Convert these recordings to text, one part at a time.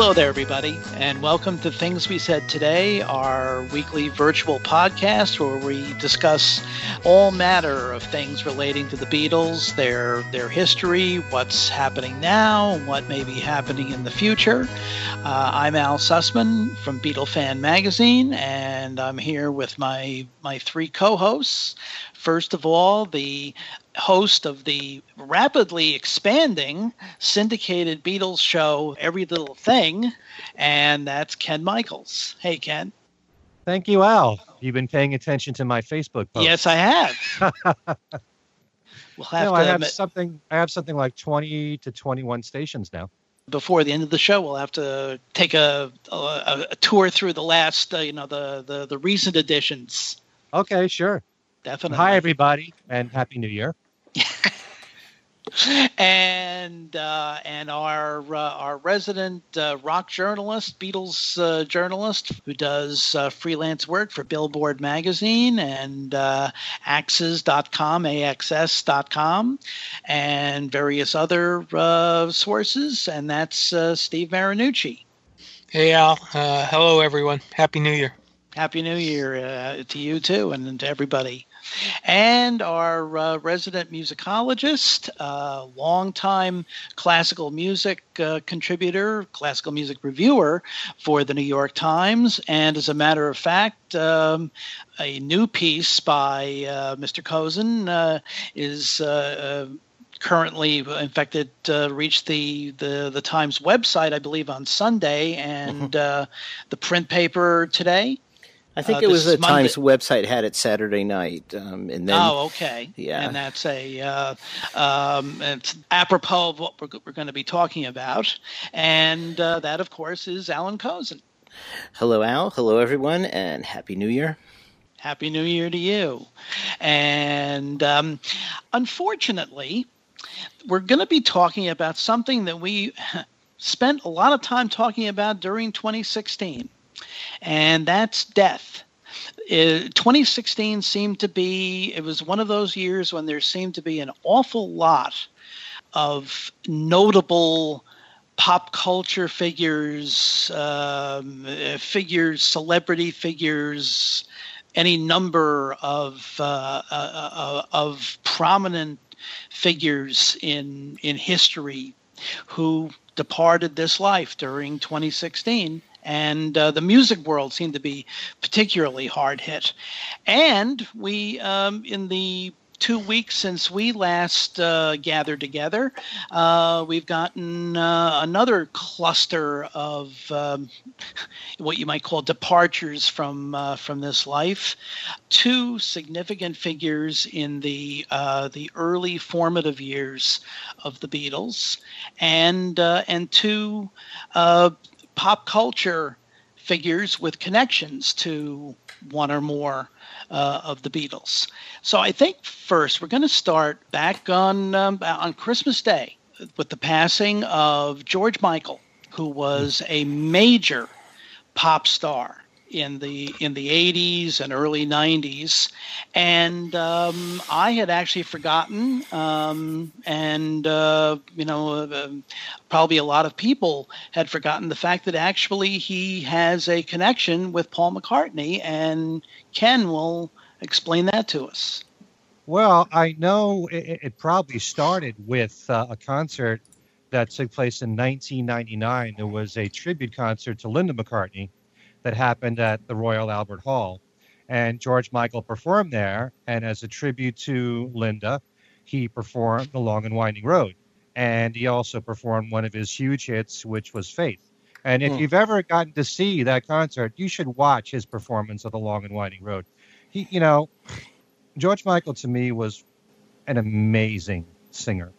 Hello there, everybody, and welcome to Things We Said Today, our weekly virtual podcast where we discuss all matter of things relating to the Beatles, their their history, what's happening now, what may be happening in the future. Uh, I'm Al Sussman from Beatle Fan Magazine, and I'm here with my my three co-hosts. First of all, the host of the rapidly expanding syndicated Beatles show Every Little Thing, and that's Ken Michaels. Hey, Ken. Thank you, Al. You've been paying attention to my Facebook post. Yes, I have. we'll have no, I have admit, something. I have something like twenty to twenty-one stations now. Before the end of the show, we'll have to take a a, a tour through the last, uh, you know, the, the the recent editions. Okay, sure. Definitely. Hi, everybody, and Happy New Year. and uh, and our uh, our resident uh, rock journalist, Beatles uh, journalist, who does uh, freelance work for Billboard magazine and uh, Axs.com, axs.com, and various other uh, sources, and that's Steve Marinucci. Hey Al, hello everyone, Happy New Year. Happy New Year to you too, and to everybody and our uh, resident musicologist, uh, longtime classical music uh, contributor, classical music reviewer for the New York Times, and as a matter of fact, um, a new piece by uh, Mr. Kozinn uh, is uh, currently in fact it uh, reached the, the the times website i believe on sunday and uh, the print paper today I think uh, it was the Monday. Times website had it Saturday night, um, and then oh, okay, yeah, and that's a uh, um, it's apropos of what we're, we're going to be talking about, and uh, that, of course, is Alan Kozinn. Hello, Al. Hello, everyone, and Happy New Year. Happy New Year to you. And um, unfortunately, we're going to be talking about something that we spent a lot of time talking about during 2016 and that's death. Uh, 2016 seemed to be, it was one of those years when there seemed to be an awful lot of notable pop culture figures, um, figures, celebrity figures, any number of uh, uh, uh, of prominent figures in in history who departed this life during 2016 and uh, the music world seemed to be particularly hard hit. And we, um, in the two weeks since we last uh, gathered together, uh, we've gotten uh, another cluster of um, what you might call departures from uh, from this life. Two significant figures in the uh, the early formative years of the Beatles, and and two pop culture figures with connections to one or more uh, of the Beatles. So I think first we're going to start back on um, on Christmas Day with the passing of George Michael, who was a major pop star in the in the 80s and early 90s and um, i had actually forgotten um, and uh, you know uh, probably a lot of people had forgotten the fact that actually he has a connection with paul mccartney and ken will explain that to us. Well i know it, it probably started with uh, a concert that took place in 1999 there was a tribute concert to linda mccartney that happened at the Royal Albert Hall. And George Michael performed there. And as a tribute to Linda, he performed The Long and Winding Road. And he also performed one of his huge hits, which was Faith. And if mm. you've ever gotten to see that concert, you should watch his performance of The Long and Winding Road. He, you know, George Michael to me was an amazing singer.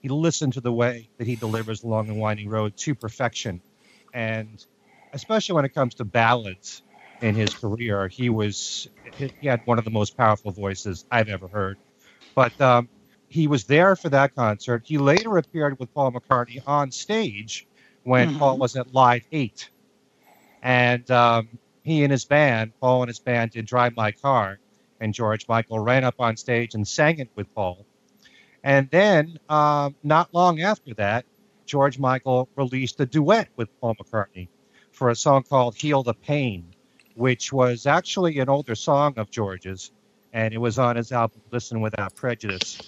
He listened to the way that he delivers The Long and Winding Road to perfection. And especially when it comes to ballads in his career. He was he had one of the most powerful voices I've ever heard. But um, he was there for that concert. He later appeared with Paul McCartney on stage when mm-hmm. Paul was at Live Eight, and um, he and his band, Paul and his band, did "Drive My Car," and George Michael ran up on stage and sang it with Paul. And then, um, not long after that, George Michael released a duet with Paul McCartney for a song called Heal the Pain, which was actually an older song of George's, and it was on his album Listen Without Prejudice,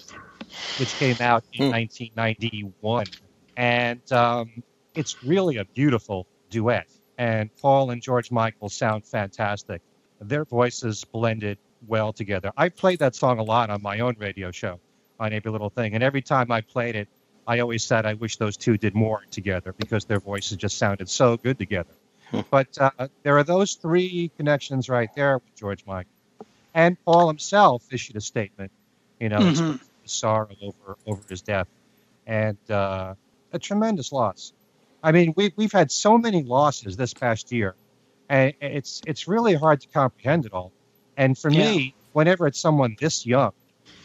which came out in 1991. Hmm. And um, it's really a beautiful duet. And Paul and George Michael sound fantastic. Their voices blended well together. I played that song a lot on my own radio show on Every Little Thing. And every time I played it, I always said I wish those two did more together because their voices just sounded so good together. But uh, there are those three connections right there with George Michael. And Paul himself issued a statement, you know, mm-hmm. sorrow over, over his death. And uh, a tremendous loss. I mean, we, we've had so many losses this past year, and it's it's really hard to comprehend it all. And for yeah. me, whenever it's someone this young,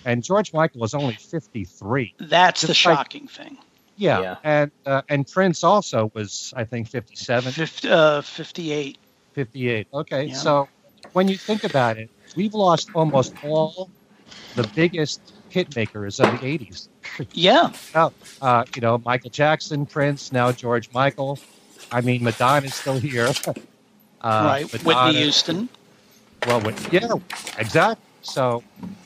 and George Michael was only 53. That's the shocking like, thing. Yeah, yeah. and uh, and Prince also was, I think, 57. 50, uh, 58. 58. Okay, yeah. so when you think about it, we've lost almost all the biggest hit makers of the 80s. yeah. Now, uh, you know, Michael Jackson, Prince, now George Michael. I mean, Madonna's still here. Uh, right, Madonna, Whitney Houston. Well, yeah, exactly. So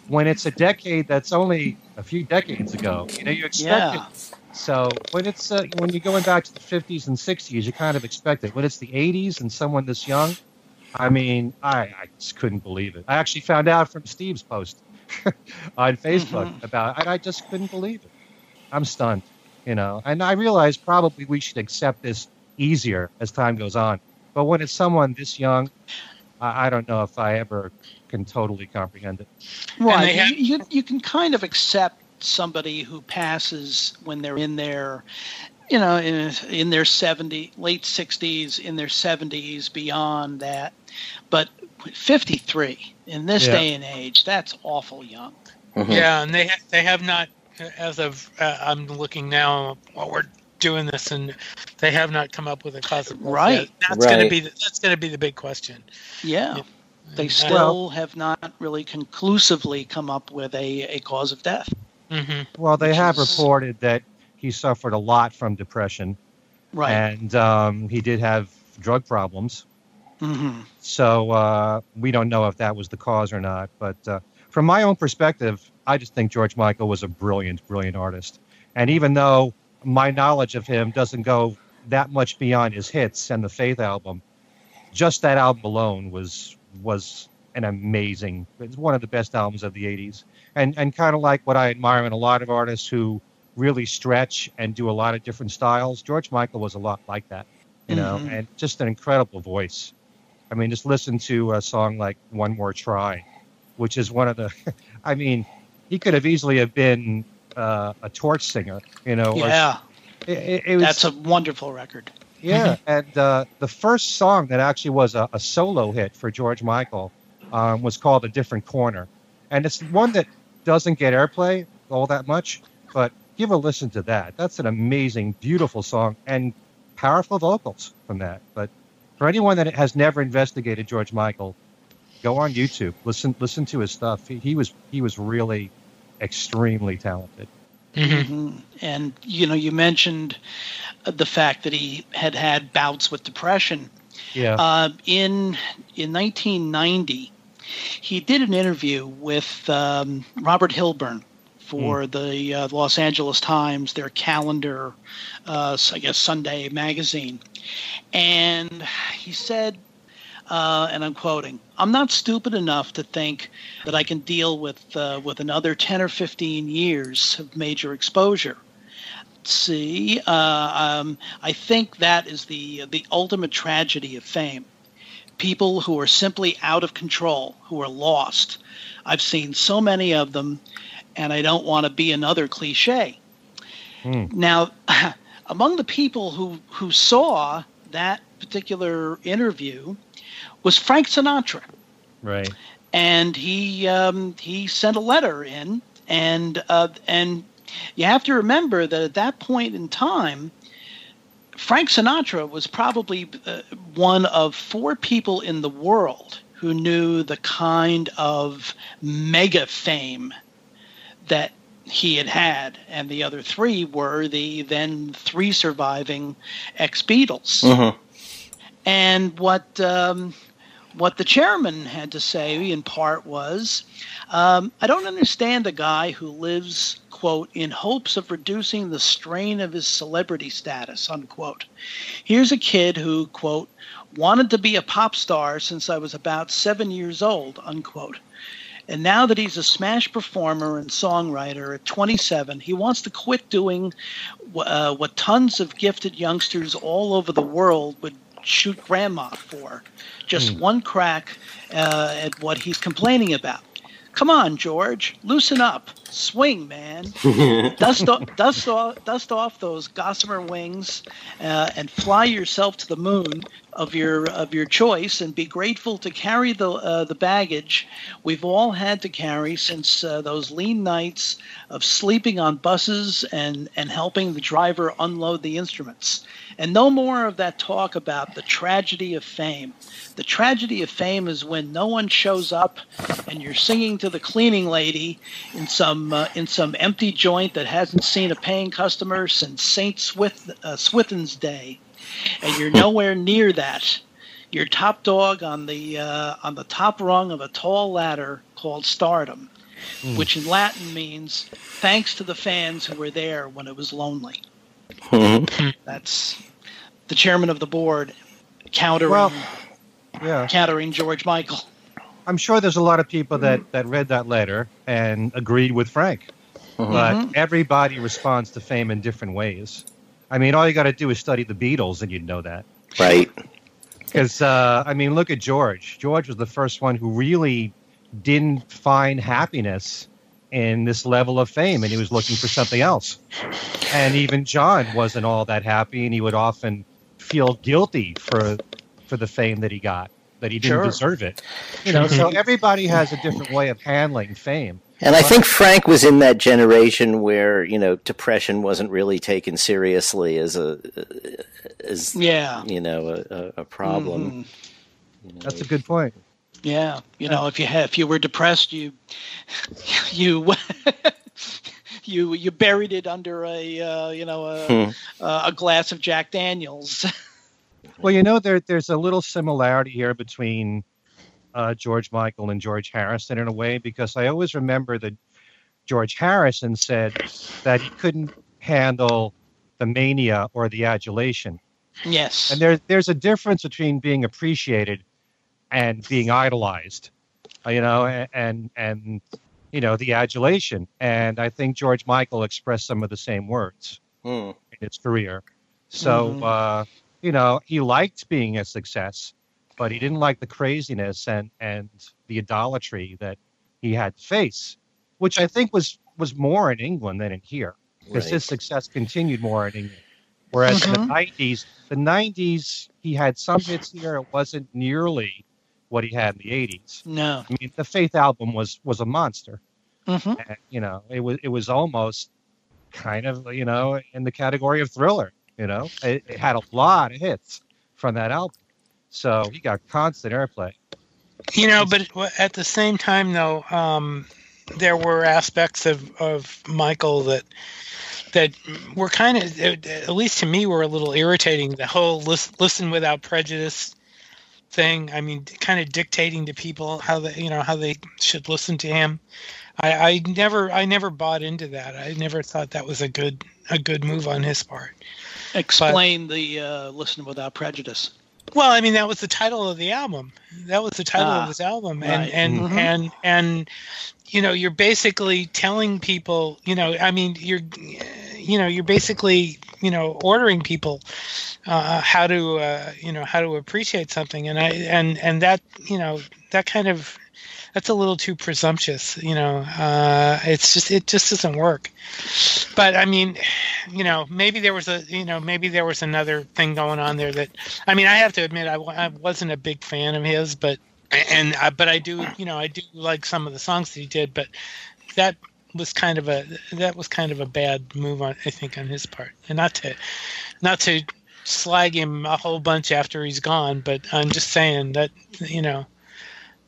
when it's a decade that's only a few decades ago, you know, you expect yeah. it. So when it's uh, when you're going back to the 50s and 60s, you kind of expect it. When it's the 80s and someone this young, I mean, I, I just couldn't believe it. I actually found out from Steve's post on Facebook mm-hmm. about it. I just couldn't believe it. I'm stunned, you know. And I realize probably we should accept this easier as time goes on. But when it's someone this young, I, I don't know if I ever can totally comprehend it. Right. Have- you, you, you can kind of accept somebody who passes when they're in their you know in, in their 70 late 60s in their 70s beyond that but 53 in this yeah. day and age, that's awful young. Mm-hmm. Yeah, and they ha- they have not, as of uh, I'm looking now while we're doing this, and they have not come up with a cause of death. Right. That's right. going to be the, that's going to be the big question. Yeah. They still have not really conclusively come up with a, a cause of death. Mm-hmm. Well, they have is... reported that he suffered a lot from depression. Right. And um, he did have drug problems. Mm-hmm. So uh, we don't know if that was the cause or not. But uh, from my own perspective, I just think George Michael was a brilliant, brilliant artist. And even though my knowledge of him doesn't go that much beyond his hits and the Faith album, just that album alone was was an amazing. It's one of the best albums of the '80s, and and kind of like what I admire in a lot of artists who really stretch and do a lot of different styles. George Michael was a lot like that, you know, mm-hmm. and just an incredible voice. I mean, just listen to a song like "One More Try," which is one of the. I mean, he could have easily have been uh, a torch singer, you know. Yeah, it, it was, that's a wonderful record. Yeah, and uh, the first song that actually was a, a solo hit for George Michael um, was called "A Different Corner," and it's one that doesn't get airplay all that much, but give a listen to that. That's an amazing, beautiful song and powerful vocals from that. But for anyone that has never investigated George Michael, go on YouTube. Listen listen to his stuff. He, he was he was really extremely talented. Mm-hmm. And you know, you mentioned the fact that he had had bouts with depression. Yeah. Uh, in in 1990, he did an interview with um, Robert Hilburn, for mm. the uh, Los Angeles Times, their calendar, uh, I guess Sunday magazine, and he said, uh, and I'm quoting, "I'm not stupid enough to think that I can deal with uh, with another 10 or 15 years of major exposure." See, uh, um, I think that is the the ultimate tragedy of fame. People who are simply out of control, who are lost. I've seen so many of them and I don't want to be another cliche. Mm. Now, among the people who, who saw that particular interview was Frank Sinatra. Right. And he um, he sent a letter in, and uh, and you have to remember that at that point in time, Frank Sinatra was probably uh, one of four people in the world who knew the kind of mega fame that he had had, and the other three were the then three surviving ex Beatles. Mm-hmm. And what um, what the chairman had to say in part was, um, I don't understand a guy who lives quote in hopes of reducing the strain of his celebrity status unquote. Here's a kid who quote wanted to be a pop star since I was about seven years old unquote. And now that he's a smash performer and songwriter at 27, he wants to quit doing uh, what tons of gifted youngsters all over the world would shoot grandma for. Just mm. one crack uh, at what he's complaining about. Come on, George, loosen up, swing, man. dust, off, dust, off, dust off those gossamer wings, uh, and fly yourself to the moon of your of your choice, and be grateful to carry the uh, the baggage we've all had to carry since uh, those lean nights of sleeping on buses and and helping the driver unload the instruments. And no more of that talk about the tragedy of fame. The tragedy of fame is when no one shows up and you're singing to the cleaning lady in some uh, in some empty joint that hasn't seen a paying customer since Saint Swith, uh, Swithin's day, and you're nowhere near that. You're top dog on the uh, on the top rung of a tall ladder called stardom, mm. which in Latin means thanks to the fans who were there when it was lonely. Mm-hmm. That's the chairman of the board countering well, yeah. countering George Michael. I'm sure there's a lot of people that, that read that letter and agreed with Frank. Mm-hmm. But everybody responds to fame in different ways. I mean, all you got to do is study the Beatles and you'd know that. Right. Because, uh, I mean, look at George. George was the first one who really didn't find happiness in this level of fame and he was looking for something else. And even John wasn't all that happy and he would often feel guilty for for the fame that he got, that he didn't sure. deserve it. You know, so everybody has a different way of handling fame. And I think Frank was in that generation where you know depression wasn't really taken seriously as a as yeah you know a, a problem. Mm-hmm. You know, That's a good point. Yeah, you know, if you had, if you were depressed, you you you you buried it under a uh, you know a, hmm. a glass of Jack Daniels. Well, you know there there's a little similarity here between uh, George Michael and George Harrison in a way because I always remember that George Harrison said that he couldn't handle the mania or the adulation. Yes. And there's there's a difference between being appreciated and being idolized, uh, you know, and, and, and you know the adulation. And I think George Michael expressed some of the same words mm. in his career. So mm-hmm. uh, you know he liked being a success, but he didn't like the craziness and and the idolatry that he had to face, which I think was was more in England than in here because right. his success continued more in England. Whereas mm-hmm. in the '90s, the '90s he had some hits here. It wasn't nearly what he had in the 80s. No. I mean, the Faith album was was a monster. Mm-hmm. And, you know, it was it was almost kind of, you know, in the category of thriller, you know. It, it had a lot of hits from that album. So he got constant airplay. You know, but at the same time though, um, there were aspects of, of Michael that that were kind of, at least to me, were a little irritating. The whole listen, listen without prejudice thing. I mean, kind of dictating to people how they, you know, how they should listen to him. I, I never, I never bought into that. I never thought that was a good, a good move on his part. Explain but, the uh, "Listen Without Prejudice." Well, I mean, that was the title of the album. That was the title ah, of his album, and right. and mm-hmm. and and you know, you're basically telling people, you know, I mean, you're, you know, you're basically, you know, ordering people uh, how to uh, you know how to appreciate something and i and and that you know that kind of that's a little too presumptuous you know uh, it's just it just doesn't work. But i mean you know maybe there was a you know maybe there was another thing going on there that i mean i have to admit i, I wasn't a big fan of his but and uh, but i do you know i do like some of the songs that he did but that was kind of a that was kind of a bad move on I think on his part, and not to not to slag him a whole bunch after he's gone, but I'm just saying that you know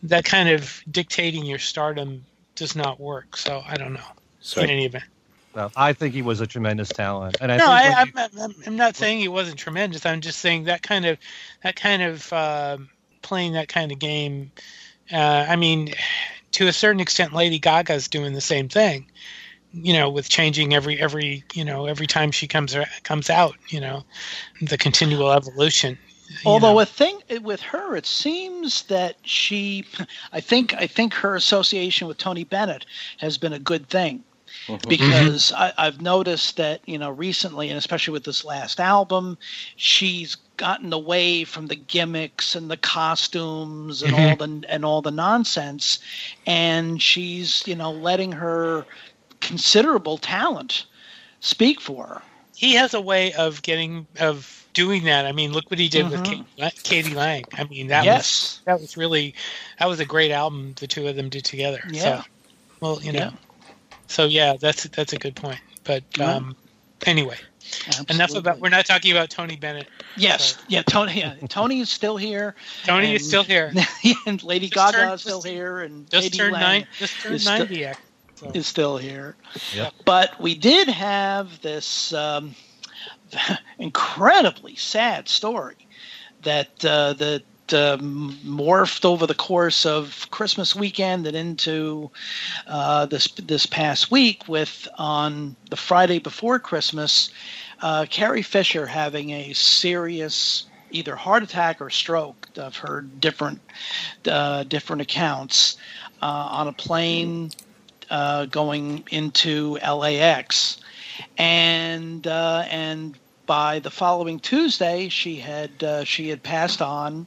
that kind of dictating your stardom does not work. So I don't know. Sorry. in any event. I think he was a tremendous talent, and I no, I, I'm, you- I'm, I'm not saying he wasn't tremendous. I'm just saying that kind of that kind of uh, playing that kind of game. Uh, I mean, to a certain extent, Lady Gaga's doing the same thing. You know, with changing every every you know every time she comes comes out. You know, the continual evolution. You Although know. a thing with her, it seems that she, I think, I think her association with Tony Bennett has been a good thing mm-hmm. because I, I've noticed that you know recently, and especially with this last album, she's gotten away from the gimmicks and the costumes and all mm-hmm. the and all the nonsense, and she's you know letting her considerable talent speak for her. he has a way of getting of doing that. I mean, look what he did with Mhm. Katie, k.d. lang. I mean, that was that was really that was a great album the two of them did together. Yeah. So, well, you know. Yeah. So yeah, that's that's a good point. But Yeah. um, anyway, enough about. We're not talking about Tony Bennett. Yes, yeah, Tony. Yeah, Tony is still here. Tony is still here. and Lady Just Gaga turned- is still just- here, and Just Katie turned Lang nine. Just turned is still- ninety. ac- so. is still here. Yep. But we did have this um, incredibly sad story that uh, that um, morphed over the course of Christmas weekend and into uh, this this past week with on the Friday before Christmas, uh, Carrie Fisher having a serious either heart attack or stroke. I've heard different uh, different accounts uh, on a plane uh, going into LAX, and uh, and by the following Tuesday, she had uh, she had passed on,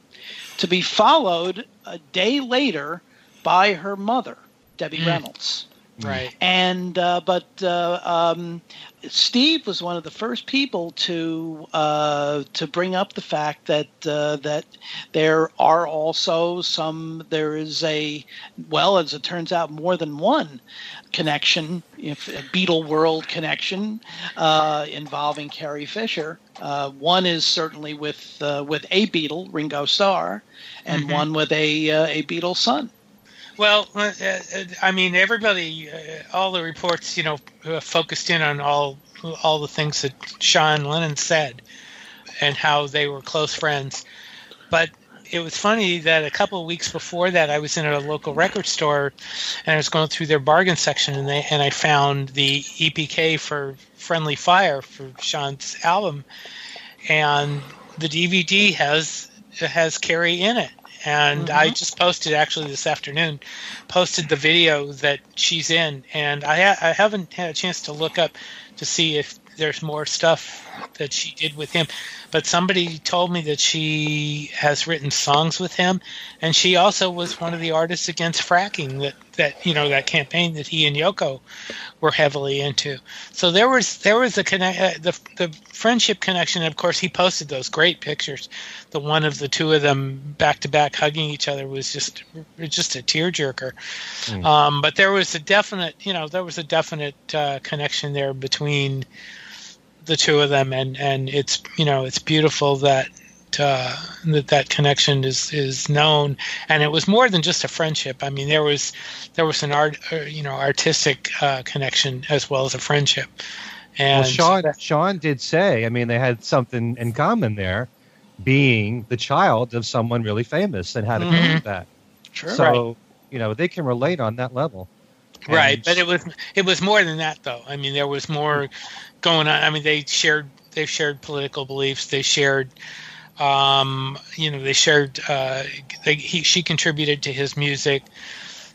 to be followed a day later by her mother, Debbie Mm. Reynolds. Right. And uh, but uh, um, Steve was one of the first people to uh, to bring up the fact that uh, that there are also some there is a well as it turns out more than one connection if a Beatle World connection uh, involving Carrie Fisher. Uh, one is certainly with uh, with a Beatle Ringo Starr, and Mhm. one with a uh, a Beatle son. Well, uh, uh, I mean, everybody, uh, all the reports, you know, uh, focused in on all all the things that Sean Lennon said and how they were close friends. But it was funny that a couple of weeks before that, I was in a local record store and I was going through their bargain section, and they and I found the EPK for Friendly Fire for Sean's album, and the DVD has has Carrie in it. And I mm-hmm. just posted actually this afternoon, posted the video that she's in, and I ha- I haven't had a chance to look up to see if there's more stuff that she did with him. But somebody told me that she has written songs with him, and she also was one of the artists against fracking that that you know that campaign that he and Yoko were heavily into. So there was there was a connect uh, the the friendship connection. And Of course, he posted those great pictures. The one of the two of them back to back hugging each other was just just a tearjerker. Mm. Um, but there was a definite you know there was a definite uh, connection there between the two of them, and and it's you know it's beautiful that. Uh, that that connection is is known, and it was more than just a friendship. I mean, there was there was an art, uh, you know, artistic uh, connection as well as a friendship. And well, Sean, Sean did say, I mean, they had something in common there, being the child of someone really famous and had a Mhm. with that. Sure. So, you know, they can relate on that level. right, but it was it was more than that, though. I mean, there was more going on. I mean, they shared they shared political beliefs. They shared, um, you know, they shared. Uh, they, he she contributed to his music.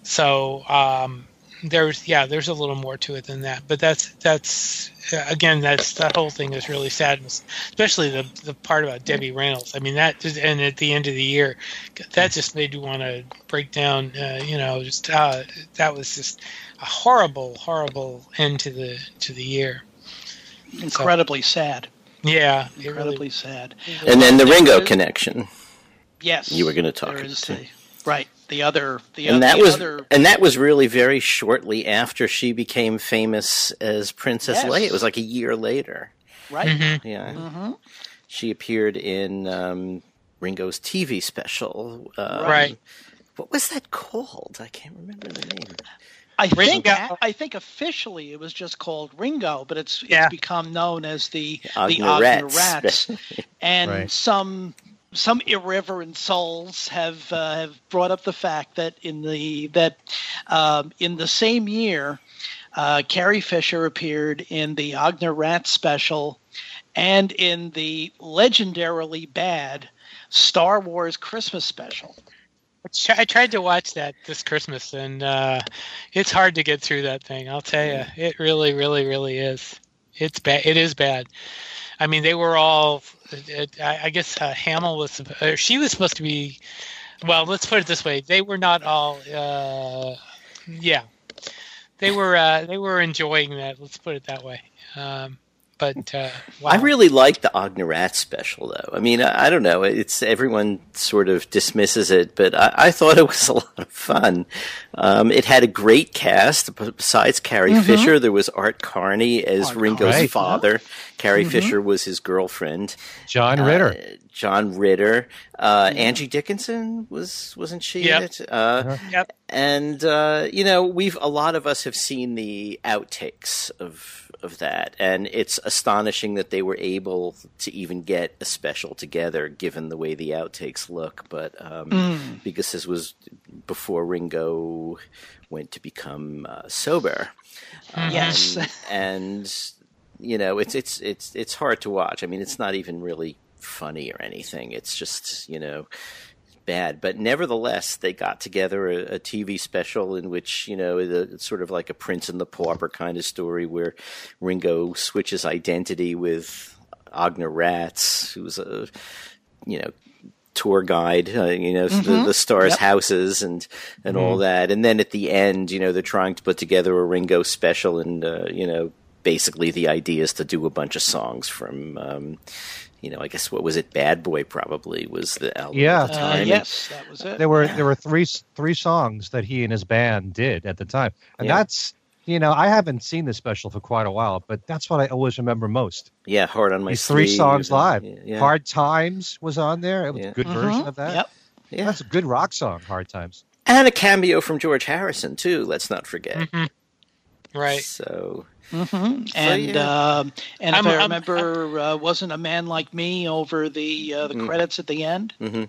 So um, there's yeah, there's a little more to it than that. But that's that's again, that's that whole thing is really sad, especially the the part about Debbie Reynolds. I mean, that just, and at the end of the year, that just made you want to break down. Uh, you know, just uh, that was just a horrible, horrible end to the to the year. Incredibly sad. Yeah, Incredibly really, sad. And then the Ringo is- connection. Yes, You were gonna talk about is the- right. The other, the, and oth- that the was other, and that was really very shortly after she became famous as Princess Yes. Leia. It was like a year later. right. Mhm. Yeah, hmm she appeared in um, Ringo's TV special. Uh, Right. What was that called? I can't remember the name. I think I think officially it was just called Ringo, but it's yeah. it's become known as the the Ognir Rats, and right. some some irreverent souls have uh, have brought up the fact that in the that um, in the same year, uh, Carrie Fisher appeared in the Ognir Rat special, and in the legendarily bad Star Wars Christmas special. I tried to watch that this Christmas, and uh, it's hard to get through that thing. I'll tell you, it really, really, really is. It's bad. It is bad. I mean, they were all. It, I, guess uh, Hamill was. She was supposed to be. Well, let's put it this way: they were not all. Uh, yeah, they were. Uh, they were enjoying that. Let's put it that way. Um, but uh, wow. I really like the Ognir Rat special, though. I mean, I, I, don't know. It's everyone sort of dismisses it, but I, I thought it was a lot of fun. Um, it had a great cast. Besides Carrie mm-hmm. Fisher, there was Art Carney as Art Ringo's Carney. father. Carrie mm-hmm. Fisher was his girlfriend. John Ritter. Uh, John Ritter. Uh, mm-hmm. Angie Dickinson was wasn't she yep. in it? Uh, uh-huh. yep. And uh, you know, we've a lot of us have seen the outtakes of of that. And it's astonishing that they were able to even get a special together, given the way the outtakes look. But um, mm. because this was before Ringo went to become uh, sober, um, yes, and you know, it's it's it's it's hard to watch. I mean, it's not even really funny or anything. It's just you know bad. But nevertheless, they got together a, a TV special in which, you know, it's sort of like a Prince and the Pauper kind of story where Ringo switches identity with Ognir Rats, who's a, you know, tour guide, uh, you know, mm-hmm. the, the, stars' yep. houses and and mm-hmm. all that. And then at the end, you know, they're trying to put together a Ringo special, and uh, you know, basically the idea is to do a bunch of songs from um, you know, I guess what was it? Bad Boy probably was the album. Yeah, at the uh, time. Uh, yes, that was it. There were there were three three songs that he and his band did at the time, and yeah. that's you know I haven't seen this special for quite a while, but that's what I always remember most. Yeah, hard on my These three songs live. Yeah, Hard Times was on there. It was a good mm-hmm. version of that. Yep. Yeah, that's a good rock song. Hard Times. And a cameo from George Harrison too. Let's not forget. Mm-hmm. Right. So Mm-hmm. And yeah. uh, and if I'm, I remember, I'm, uh, wasn't a man like me over the uh, the mm-hmm. credits at the end. Mm-hmm.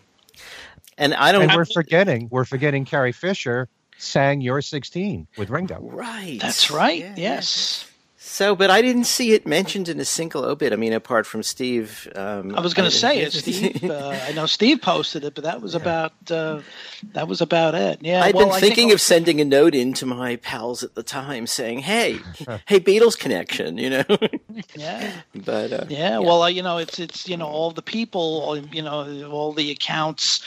And I don't. And we're forgetting. We're forgetting Carrie Fisher sang "You're 16" with Ringo. Right. That's right. Yeah, yes. So, but I didn't see it mentioned in a single obit. I mean, apart from Steve. Um, I was going to say it, Steve. Uh, I know Steve posted it, but that was about uh, that was about it. Yeah, I'd well, been thinking think of sending a note in to my pals at the time saying, "Hey, hey, Beatles connection," you know. yeah. But uh, yeah, yeah, well, uh, you know, it's it's you know all the people, you know, all the accounts.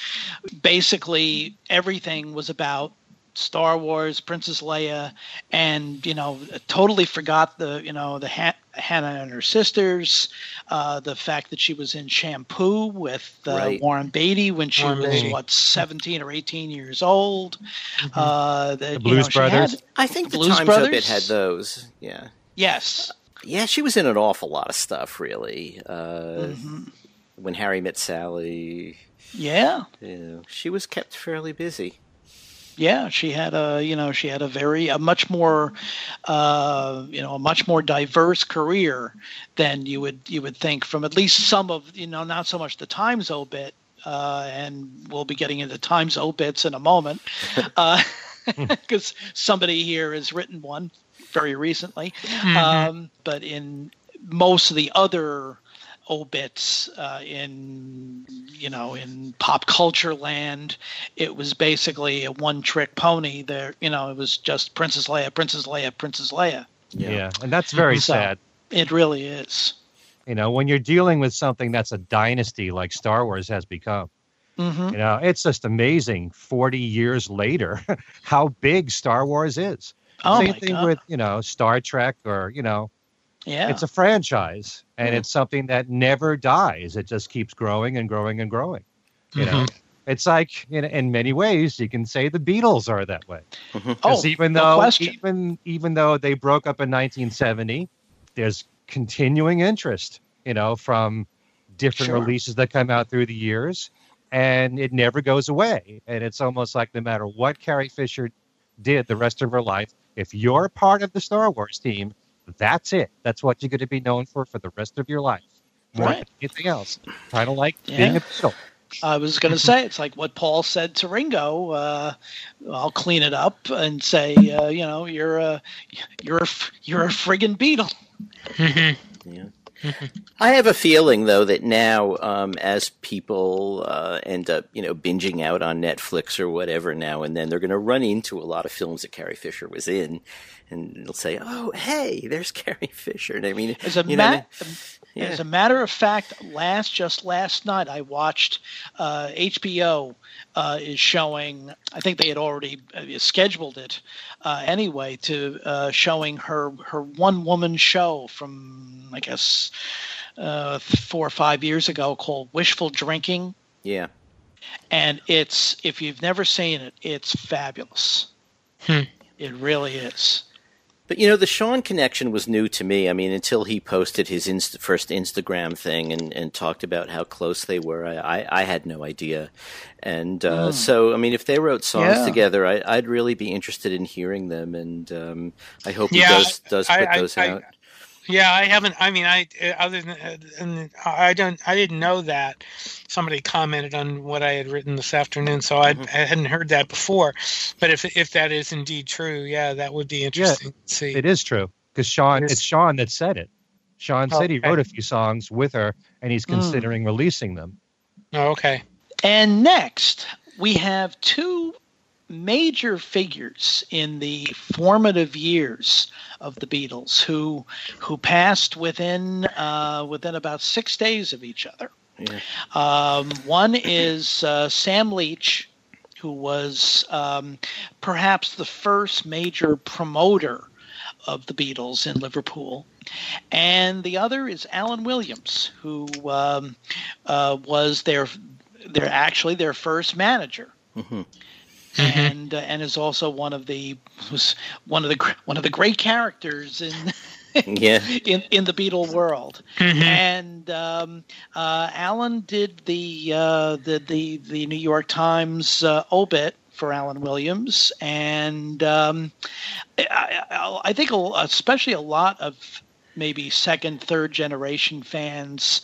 Basically, everything was about Star Wars, Princess Leia, and you know, totally forgot the you know the ha- Hannah and her sisters, uh, the fact that she was in Shampoo with uh, right. Warren Beatty when she Warren was Beatty. what seventeen or eighteen years old. Mm-hmm. Uh, the, the Blues know, Brothers. Had, I think the Blues Times Brothers Obit had those. Yeah. Yes. Yeah, she was in an awful lot of stuff, really. Uh, mm-hmm. When Harry Met Sally. Yeah. Yeah, she was kept fairly busy yeah, she had a you know she had a very a much more uh, you know a much more diverse career than you would you would think from at least some of you know not so much the Times obit uh, and we'll be getting into Times obits in a moment because uh, somebody here has written one very recently, mm-hmm. um, but in most of the other obits uh, in you know in pop culture land. It was basically a one trick pony there you know it was just princess leia princess leia princess leia. Yeah, yeah and that's very so sad. it really is. You know when you're dealing with something that's a dynasty like star wars has become mm-hmm. you know it's just amazing 40 years later how big star wars is. Oh same thing God. with you know star trek or you know yeah. It's a franchise and mm-hmm. it's something that never dies. It just keeps growing and growing and growing. You mm-hmm. know, it's like in, in many ways you can say the Beatles are that way. Mm-hmm. Oh, even no though question. even even though they broke up in 1970, there's continuing interest, you know, from different sure. releases that come out through the years and it never goes away. And it's almost like no matter what Carrie Fisher did the rest of her life, If you're part of the Star Wars team, that's it. That's what you're going to be known for for the rest of your life. More right. than anything else. Kind of like yeah. being a Beatle. I was going to say it's like what Paul said to Ringo. Uh, I'll clean it up and say, uh, you know, you're a you're a you're a friggin' Beatle. yeah. I have a feeling, though, that now, um, as people uh, end up, you know, binging out on Netflix or whatever now and then, they're going to run into a lot of films that Carrie Fisher was in, and they'll say, "Oh, hey, there's Carrie Fisher." And I mean, as a, ma- I mean? yeah. as a matter of fact, last just last night I watched uh, HBO uh, is showing. I think they had already uh, scheduled it uh, anyway to uh, showing her her one woman show from I guess uh, four or five years ago called Wishful Drinking. Yeah. And it's if you've never seen it, it's fabulous. Hmm. It really is. But you know, the Sean connection was new to me. I mean, until he posted his inst- first Instagram thing and, and talked about how close they were, I, I, I had no idea. And uh, mm. so, I mean, if they wrote songs yeah. together, I, would really be interested in hearing them. And um, I hope yeah, he does does put I, those out. Yeah, I haven't. I mean, I uh, other than uh, I don't. I didn't know that somebody commented on what I had written this afternoon, so I, mm-hmm. I hadn't heard that before. But if if that is indeed true, yeah, that would be interesting yeah, to see. It is true because Sean. It it's Sean that said it. Sean said he wrote a few songs with her, and he's hmm. considering mm. releasing them. Oh, okay. And next, we have two major figures in the formative years of the Beatles who who passed within uh, within about six days of each other. Yeah. Um, one is uh, Sam Leach, who was um, perhaps the first major promoter of the Beatles in Liverpool. And the other is Alan Williams, who um, uh, was their, their actually their first manager. Mm-hmm. Mm-hmm. and uh, and is also one of the was one of the one of the great characters in yeah in in the Beatle world. Mm-hmm. And um, uh, Alan did the uh, the the the New York Times uh, obit for Alan Williams, and um, I, I think especially a lot of maybe second, third generation fans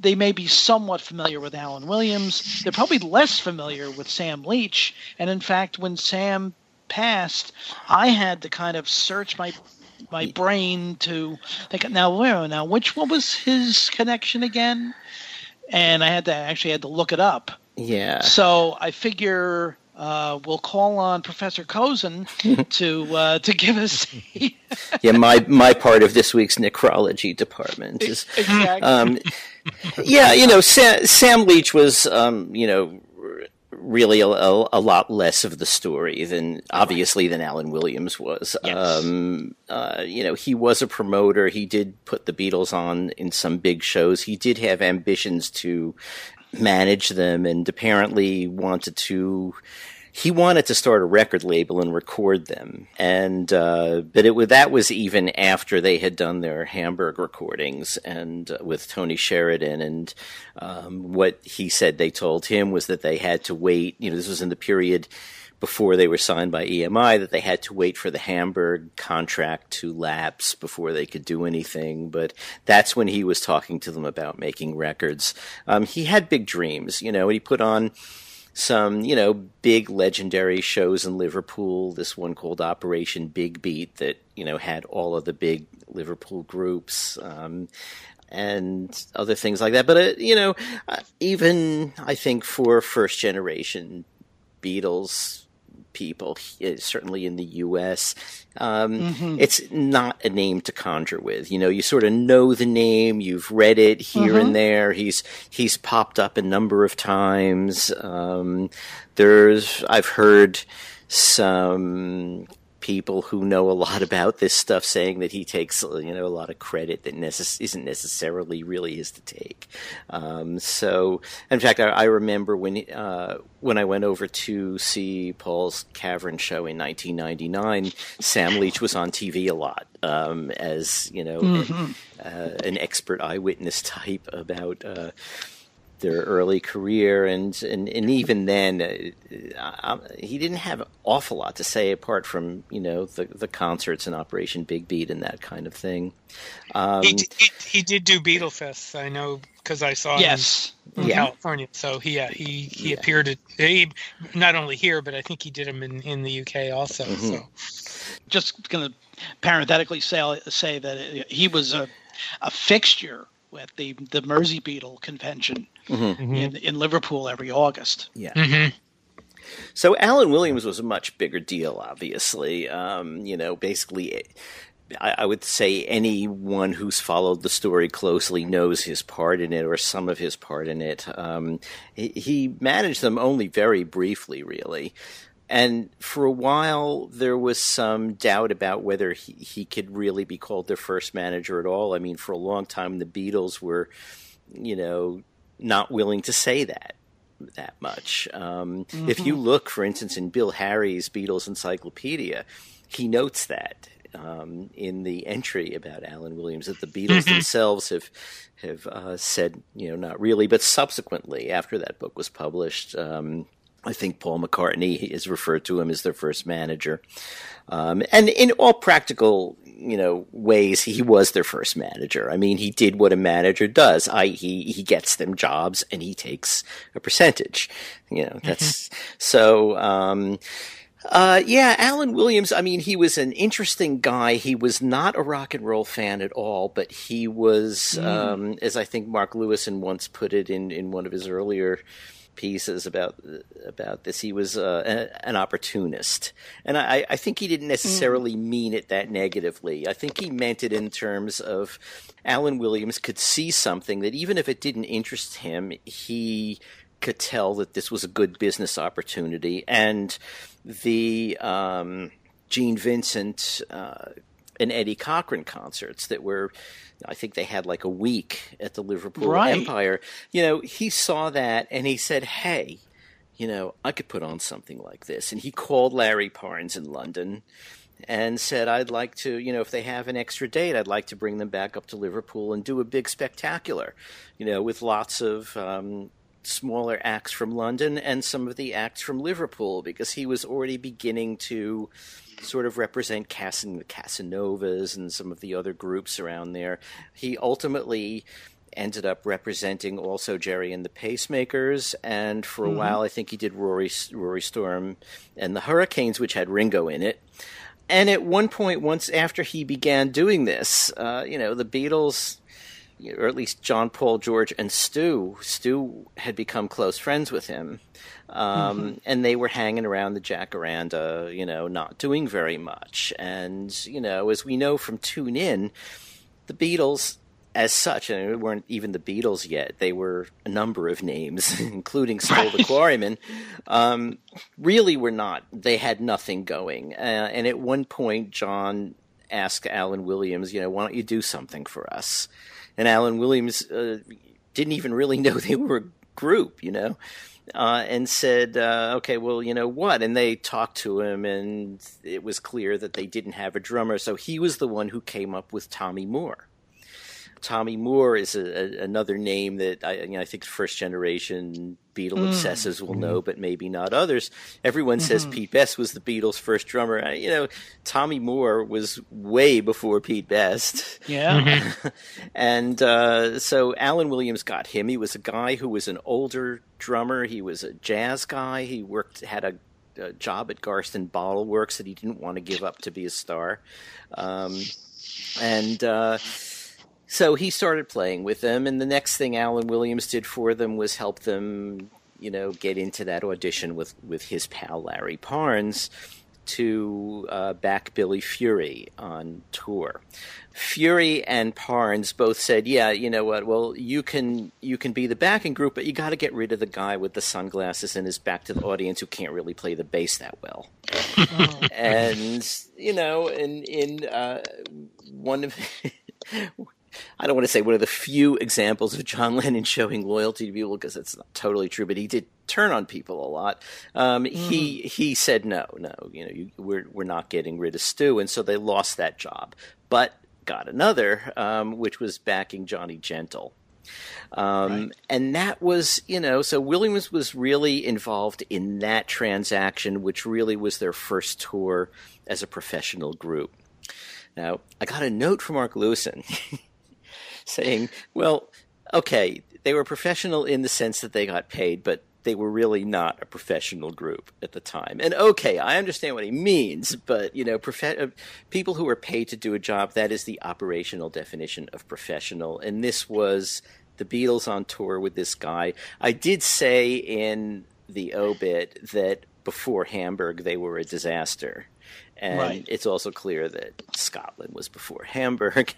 they may be somewhat familiar with Alan Williams. They're probably less familiar with Sam Leach. And in fact, when Sam passed, I had to kind of search my my brain to think now where now which one was his connection again? And I had to actually had to look it up. Yeah. So I figure uh, we'll call on Professor Kozinn to uh, to give us. yeah, my my part of this week's necrology department is exactly. Um, yeah, you know, Sam, Sam Leach was, um, you know, really a, a, a, lot less of the story than obviously than Alan Williams was. Yes. Um, uh, you know, he was a promoter. He did put the Beatles on in some big shows. He did have ambitions to manage them, and apparently wanted to he wanted to start a record label and record them. And uh, but it was, that was even after they had done their Hamburg recordings and uh, with Tony Sheridan. And um, what he said they told him was that they had to wait. You know, this was in the period before they were signed by EMI that they had to wait for the Hamburg contract to lapse before they could do anything. But that's when he was talking to them about making records. Um, he had big dreams, you know, and he put on some, you know, big legendary shows in Liverpool. This one called Operation Big Beat that, you know, had all of the big Liverpool groups. Um, and other things like that. But, uh, you know, uh, even I think for first generation Beatles, people, certainly in the U.S. Um, mm-hmm. It's not a name to conjure with. You know, you sort of know the name, you've read it here mm-hmm. and there. He's he's popped up a number of times. Um, there's I've heard some people who know a lot about this stuff saying that he takes you know a lot of credit that necess- isn't necessarily really his to take. Um, so, in fact, I, I remember when uh, when I went over to see Paul's Cavern show in 1999, Sam Leach was on TV a lot um, as you know mm-hmm. an, uh, an, expert eyewitness type about. Uh, their early career, and and, and even then, uh, he didn't have an awful lot to say apart from you know the the concerts and Operation Big Beat and that kind of thing. Um, he, did, he, he, did do Beatlefest, I know because I saw yes. him in yeah. California. So he uh, he he yeah. appeared at he not only here, but I think he did them in in the UK also. Mm-hmm. So just gonna parenthetically say say that he was a a fixture at the the Merseybeatle convention mm-hmm. in, in Liverpool every August. Yeah. Mm-hmm. So Alan Williams was a much bigger deal, obviously. Um, you know, basically, I, I, would say anyone who's followed the story closely knows his part in it or some of his part in it. Um, he, he, managed them only very briefly, really. And for a while, there was some doubt about whether he, he could really be called their first manager at all. I mean, for a long time, the Beatles were, you know, not willing to say that that much. Um, mm-hmm. If you mm-hmm. look, for instance, in Bill Harry's Beatles Encyclopedia, he notes that um, in the entry about Alan Williams that the Beatles mm-hmm. themselves have have uh, said, you know, not really, but subsequently, after that book was published, um, I think Paul McCartney is referred to him as their first manager. Um, and in all practical, you know, ways, he was their first manager. I mean, he did what a manager does. I, he, he gets them jobs and he takes a percentage. You know, that's, mm-hmm. so, um, uh, yeah, Alan Williams. I mean, he was an interesting guy. He was not a rock and roll fan at all, but he was, mm. um, as I think Mark Lewisohn once put it in, in one of his earlier pieces about about this. He was uh, an opportunist, and I, I, think he didn't necessarily mm. mean it that negatively. I think he meant it in terms of Alan Williams could see something that even if it didn't interest him, he could tell that this was a good business opportunity, and the um, Gene Vincent uh, and Eddie Cochran concerts that were I think they had like a week at the Liverpool right. Empire. You know, he saw that and he said, "Hey, you know, I could put on something like this." And he called Larry Parnes in London and said, "I'd like to, you know, if they have an extra date, I'd like to bring them back up to Liverpool and do a big spectacular, you know, with lots of um, smaller acts from London and some of the acts from Liverpool because he was already beginning to." Sort of represent Casan- the Casanovas and some of the other groups around there. He ultimately ended up representing also Gerry and the Pacemakers, and for a mm-hmm. while I think he did Rory Rory Storm and the Hurricanes, which had Ringo in it. And at one point, once after he began doing this, uh, you know, the Beatles or at least John, Paul, George, and Stu. Stu had become close friends with him, um, mm-hmm. and they were hanging around the Jacaranda, you know, not doing very much. And you know, as we know from Tune In, the Beatles, as such, and it weren't even the Beatles yet. They were a number of names, including Stoll the Quarrymen. Um, really, were not. They had nothing going. Uh, and at one point, John asked Alan Williams, you know, why don't you do something for us? And Alan Williams uh, didn't even really know they were a group, you know, uh, and said, uh, "Okay, well, you know what?" And they talked to him, and it was clear that they didn't have a drummer, so he was the one who came up with Tommy Moore. Tommy Moore is a, a, another name that I, you know, I think first generation Beatle mm. obsessives will mm. know, but maybe not others. Everyone mm-hmm. says Pete Best was the Beatles' first drummer. I, you know, Tommy Moore was way before Pete Best. Yeah. Mm-hmm. and uh, so Alan Williams got him. He was a guy who was an older drummer. He was a jazz guy. He worked had a a job at Garston Bottle Works that he didn't want to give up to be a star. Um, and uh, so he started playing with them, and the next thing Alan Williams did for them was help them, you know, get into that audition with with his pal Larry Parnes to uh, back Billy Fury on tour. Fury and Parnes both said, "Yeah, you know what? Well, you can you can be the backing group, but you got to get rid of the guy with the sunglasses and his back to the audience who can't really play the bass that well." and you know, in in uh, one of I don't want to say one of the few examples of John Lennon showing loyalty to people because it's not totally true, but he did turn on people a lot. Um, mm. He he said no, no, you know, you, we're we're not getting rid of Stu, and so they lost that job, but got another, um, which was backing Johnny Gentle. Um, right. And that was, you know, so Williams was really involved in that transaction, which really was their first tour as a professional group. Now, I got a note from Mark Lewisohn saying, well, okay, they were professional in the sense that they got paid, but they were really not a professional group at the time. And okay, I understand what he means, but you know, prof- uh, people who are paid to do a job, that is the operational definition of professional. And this was the Beatles on tour with this guy. I did say in the obit that before Hamburg they were a disaster. And right. it's also clear that Scotland was before Hamburg.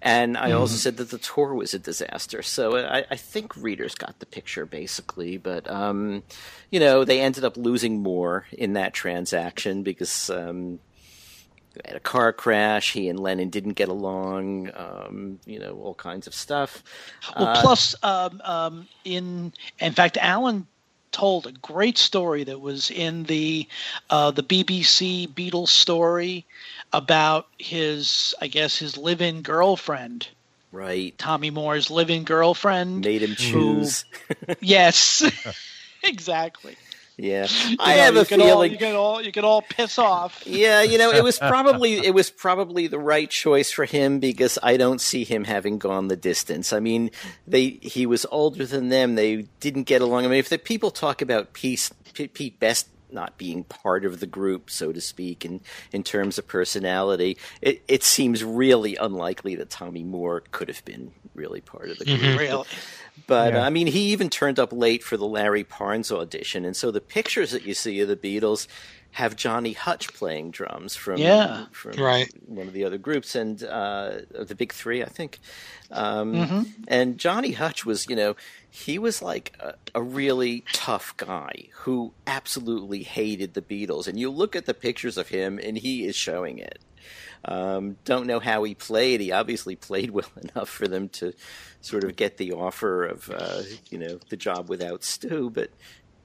And I mm-hmm. also said that the tour was a disaster. So I, I think readers got the picture basically. But, um, you know, they ended up losing more in that transaction because um, had a car crash. He and Lennon didn't get along. Um, you know, all kinds of stuff. Well, uh, plus, um, um, in in fact, Alan told a great story that was in the uh, the BBC Beatles story about his, I guess, his live-in girlfriend. Right. Tommy Moore's live-in girlfriend made him choose. Who, yes, exactly. Yeah, I know, have a feeling all, you can all you can all piss off. Yeah, you know, it was probably it was probably the right choice for him because I don't see him having gone the distance. I mean, they he was older than them. They didn't get along. I mean, if the people talk about peace, Pete Best not being part of the group, so to speak, and in terms of personality, it, it seems really unlikely that Tommy Moore could have been really part of the group. Mm-hmm. Really? But yeah. I mean, he even turned up late for the Larry Parnes audition, and so the pictures that you see of the Beatles have Johnny Hutch playing drums from yeah from right. one of the other groups and uh, the Big Three, I think. Um, mm-hmm. And Johnny Hutch was, you know, he was like a, a, really tough guy who absolutely hated the Beatles. And you look at the pictures of him, and he is showing it. Um, don't know how he played. He obviously played well enough for them to sort of get the offer of uh, you know the job without Stu, but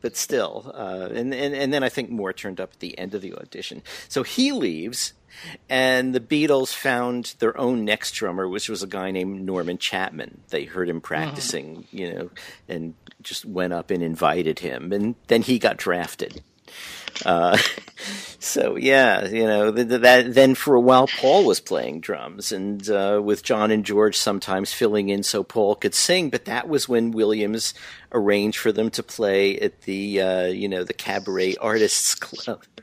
but still, uh, and, and and then I think Moore turned up at the end of the audition. So he leaves, and the Beatles found their own next drummer, which was a guy named Norman Chapman. They heard him practicing, mm. you know, and just went up and invited him, and then he got drafted. Uh, so yeah, you know that. Then for a while, Paul was playing drums, and uh, with John and George sometimes filling in so Paul could sing. But that was when Williams arranged for them to play at the uh, you know the Cabaret Artists Club.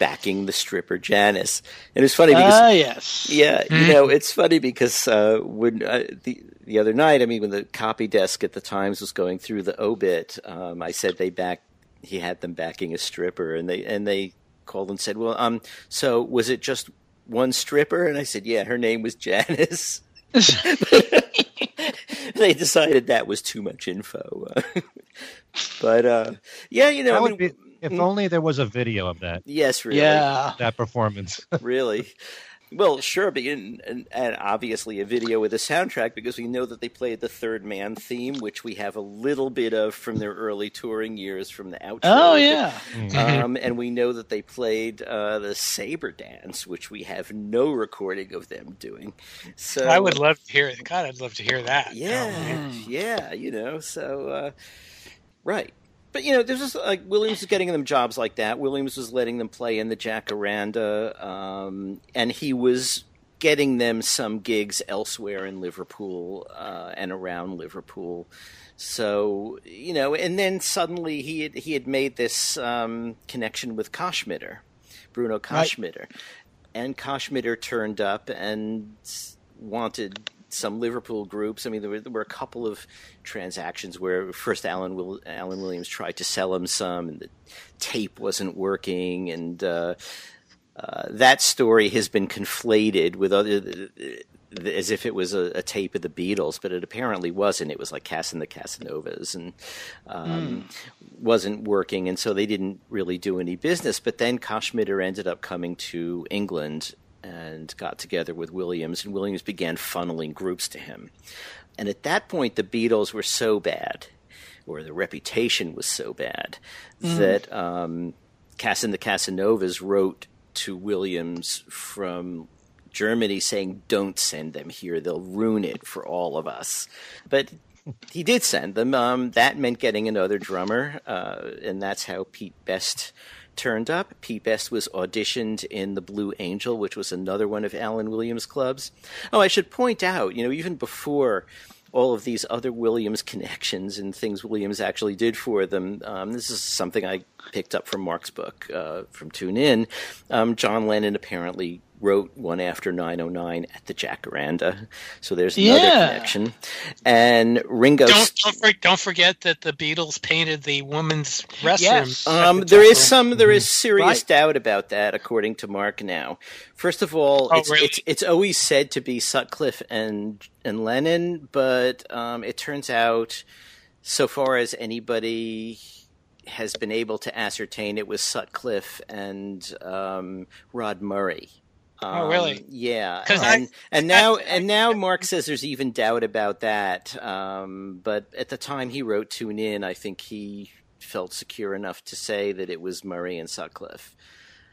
Backing the stripper Janice, and it's funny because ah yes, yeah, you know it's funny because uh, when uh, the the other night, I mean, when the copy desk at the Times was going through the obit, um, I said they backed he had them backing a stripper, and they and they called and said, "Well, um, so was it just one stripper?" And I said, "Yeah, her name was Janice." they decided that was too much info, but uh, yeah, you know, I mean, be, if mm, only there was a video of that. Yes, really. Yeah, that performance. really. Well, sure, but in, and, and, obviously a video with a soundtrack because we know that they played the Third Man theme, which we have a little bit of from their early touring years from the outro. Oh yeah, mm-hmm. um, and we know that they played uh, the Saber Dance, which we have no recording of them doing. So I would love to hear it. God, I'd love to hear that. Yeah, oh, yeah, you know, so uh, right but you know, there's just like Williams was getting them jobs like that. Williams was letting them play in the Jacaranda, um, and he was getting them some gigs elsewhere in Liverpool uh, and around Liverpool. So you know, and then suddenly he had, he had made this um, connection with Koschmider, Bruno Koschmider, right. and Koschmider turned up and wanted some Liverpool groups. I mean, there were, there were, a couple of transactions where first Alan Will, Alan Williams tried to sell him some, and the tape wasn't working, and uh, uh, that story has been conflated with other. As if it was a, a, tape of the Beatles, but it apparently wasn't. It was like Cass and the Casanovas, and um, mm. wasn't working, and so they didn't really do any business. But then Koschmider ended up coming to England and got together with Williams, and Williams began funneling groups to him. And at that point, the Beatles were so bad, or the reputation was so bad, mm. that um, Cass and the Casanovas wrote to Williams from Germany saying, "Don't send them here; they'll ruin it for all of us." But he did send them. Um, that meant getting another drummer, uh, and that's how Pete Best turned up. Pete Best was auditioned in The Blue Angel, which was another one of Alan Williams' clubs. Oh, I should point out, you know, even before all of these other Williams connections and things Williams actually did for them. Um, this is something I picked up from Mark's book uh, from Tune In. Um, John Lennon apparently wrote one after 909 at the Jacaranda. So there's another yeah. connection. And Ringo. Don't, don't, for, don't, forget that the Beatles painted the women's restroom. Yes. Um, the there is some, there is serious right. doubt about that, according to Mark now. First of all, oh, it's, really? it's, it's, always said to be Sutcliffe and, and Lennon, but um, it turns out, so far as anybody has been able to ascertain, it was Sutcliffe and um, Rod Murray um, oh, really? Um, yeah. And, I, and now I, and now Mark says there's even doubt about that. Um, but at the time he wrote Tune In, I think he felt secure enough to say that it was Murray and Sutcliffe.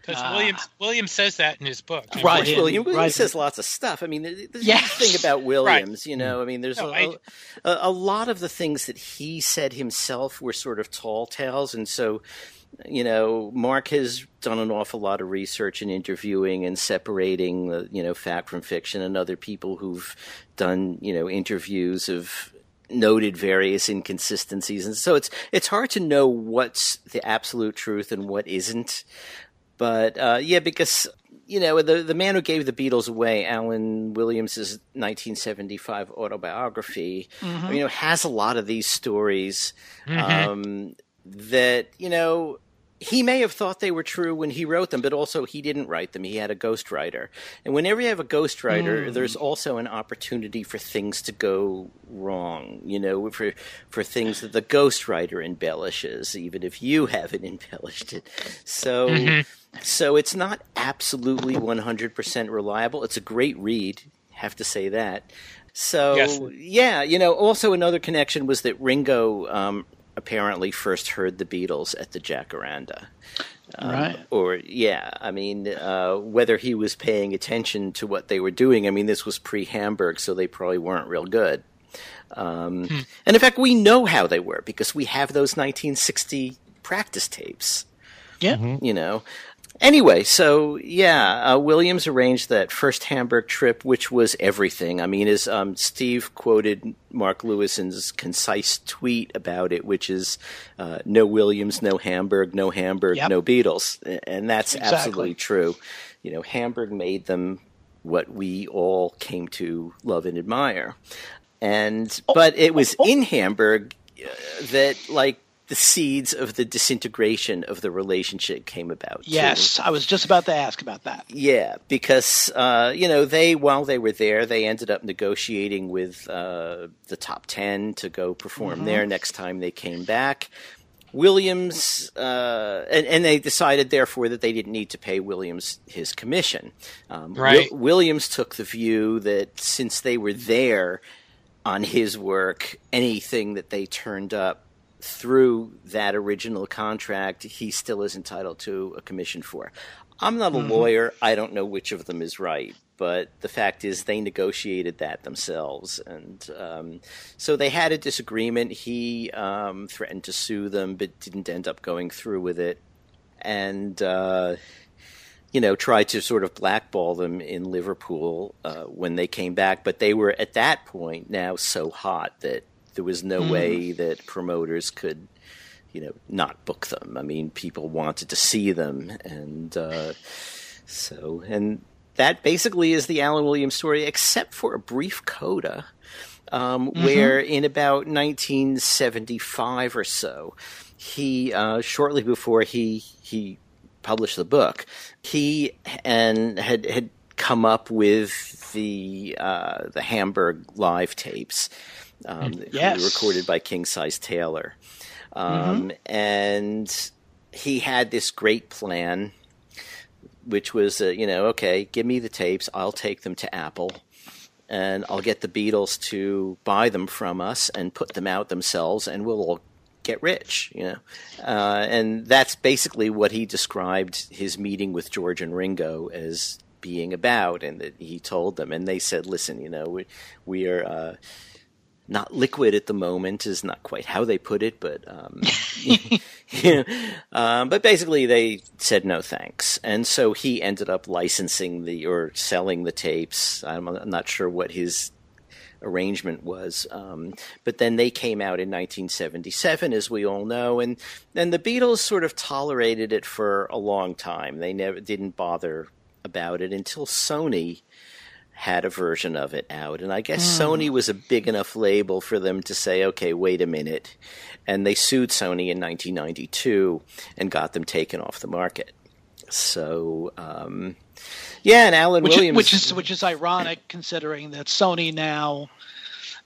Because uh, Williams Williams says that in his book. Right, William, Williams right. says lots of stuff. I mean, the yes. thing about Williams, right. you know, I mean, there's no, a, a, a lot of the things that he said himself were sort of tall tales, and so you know, Mark has done an awful lot of research and interviewing and separating the, you know, fact from fiction and other people who've done, you know, interviews of noted various inconsistencies. And so it's, it's hard to know what's the absolute truth and what isn't. But, uh, yeah, because, you know, the, the man who gave the Beatles away, Alan Williams's 1975 autobiography, mm-hmm. you know, has a lot of these stories. Mm-hmm. Um, that you know he may have thought they were true when he wrote them, but also he didn't write them. He had a ghostwriter. And whenever you have a ghostwriter, mm. there's also an opportunity for things to go wrong, you know, for, for things that the ghostwriter embellishes, even if you haven't embellished it. So, mm-hmm. so it's not absolutely 100% reliable. It's a great read, have to say that. So, yes. yeah, you know, also another connection was that Ringo um, apparently first heard the Beatles at the Jacaranda. Um, right. Or yeah, I mean, uh, whether he was paying attention to what they were doing. I mean, this was pre Hamburg, so they probably weren't real good. Um, hmm. And in fact, we know how they were because we have those 1960 practice tapes. Yeah. Mm-hmm. You know, Anyway, so yeah, uh, Williams arranged that first Hamburg trip, which was everything. I mean, as um, Steve quoted Mark Lewisohn's concise tweet about it, which is uh, no Williams, no Hamburg, no Hamburg, yep. no Beatles. And that's exactly. absolutely true. You know, Hamburg made them what we all came to love and admire. And, oh, but it was oh, oh. in Hamburg uh, that, like, the seeds of the disintegration of the relationship came about. Yes, too. I was just about to ask about that. Yeah, because uh, you know they while they were there, they ended up negotiating with uh, the top ten to go perform mm-hmm. there next time they came back. Williams, uh, and, and, they decided, therefore, that they didn't need to pay Williams his commission. Um, right. Will, Williams took the view that since they were there on his work, anything that they turned up through that original contract, he still is entitled to a commission for. I'm not a mm-hmm. lawyer. I don't know which of them is right, but the fact is they negotiated that themselves, and um, so they had a disagreement. He um, threatened to sue them, but didn't end up going through with it, and. Uh, you know, tried to sort of blackball them in Liverpool uh, when they came back, but they were at that point now so hot that there was no mm. way that promoters could, you know, not book them. I mean, people wanted to see them, and uh, so and that basically is the Alan Williams story, except for a brief coda. Um, mm-hmm. Where in about 1975 or so, he uh, shortly before he he published the book, he and had had come up with the uh, the Hamburg live tapes, um, yes. recorded by King Size Taylor. Um, mm-hmm. And he had this great plan, which was, uh, you know, okay, give me the tapes, I'll take them to Apple. And I'll get the Beatles to buy them from us and put them out themselves, and we'll all get rich, you know. Uh, and that's basically what he described his meeting with George and Ringo as being about, and that he told them, and they said, "Listen, you know, we, we are." Uh, not liquid at the moment is not quite how they put it, but um, you know, um, but basically they said no thanks, and so he ended up licensing the or selling the tapes. I'm, I'm not sure what his arrangement was. Um, but then they came out in 1977, as we all know, and and the Beatles sort of tolerated it for a long time. They never didn't bother about it until Sony had a version of it out. And I guess mm. Sony was a big enough label for them to say, okay, wait a minute. And they sued Sony in 1992 and got them taken off the market. So, um, yeah, and Alan which Williams, is, which is which is ironic considering that Sony now,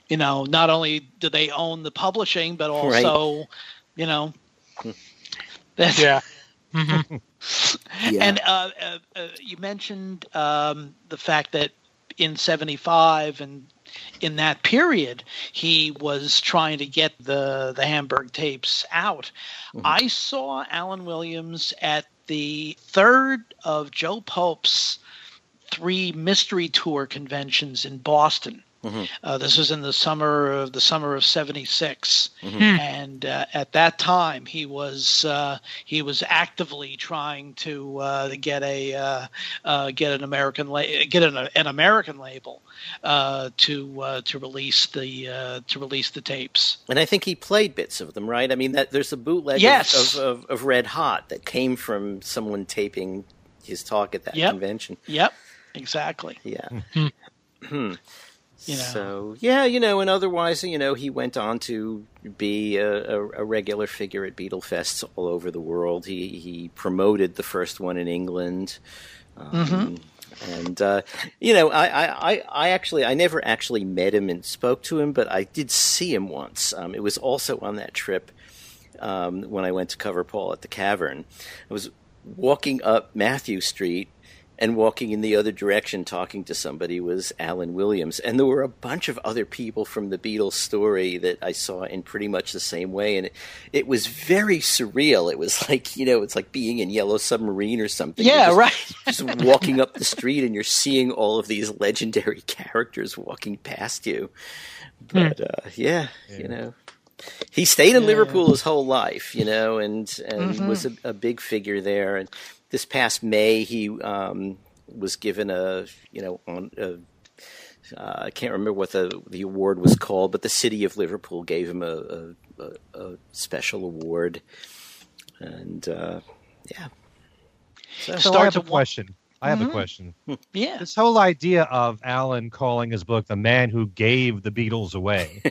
you know, not only do they own the publishing, but also, right. you know, that's, yeah. Mm-hmm. yeah. And uh, uh, uh, you mentioned um, the fact that in 75 and in that period he was trying to get the the Hamburg tapes out. Mm-hmm. I saw Alan Williams at the third of Joe Pope's three mystery tour conventions in Boston. Mm-hmm. Uh, this was in the summer of the summer of '76, mm-hmm. Hmm. and uh, at that time he was uh, he was actively trying to uh, get a uh, uh, get an American la- get an, an American label to to release the to release the tapes. And I think he played bits of them, right? I mean, that there's a bootleg yes. of, of, of, Red Hot that came from someone taping his talk at that yep. convention. Yep, exactly. Yeah. Hmm. You know. So yeah, you know, and otherwise, you know, he went on to be a, a, a regular figure at Beatle fests all over the world. He he promoted the first one in England. Um, mm-hmm. And uh, you know, I, I, I actually I never actually met him and spoke to him, but I did see him once. Um, it was also on that trip um, when I went to cover Paul at the Cavern. I was walking up Mathew Street and walking in the other direction talking to somebody was Alan Williams. And there were a bunch of other people from the Beatles story that I saw in pretty much the same way. And it, it was very surreal. It was like, you know, it's like being in Yellow Submarine or something. Yeah, just, right. just walking up the street and you're seeing all of these legendary characters walking past you. But uh, yeah, yeah, you know he stayed in yeah. Liverpool his whole life, you know, and and mm-hmm. was a, a, big figure there. And this past May, he um, was given a you know on a, uh, I can't remember what the the award was called, but the city of Liverpool gave him a, a, a special award, and uh, yeah. So, so I have a question. I have mm-hmm. a question. Yeah. This whole idea of Alan calling his book "The Man Who Gave the Beatles Away."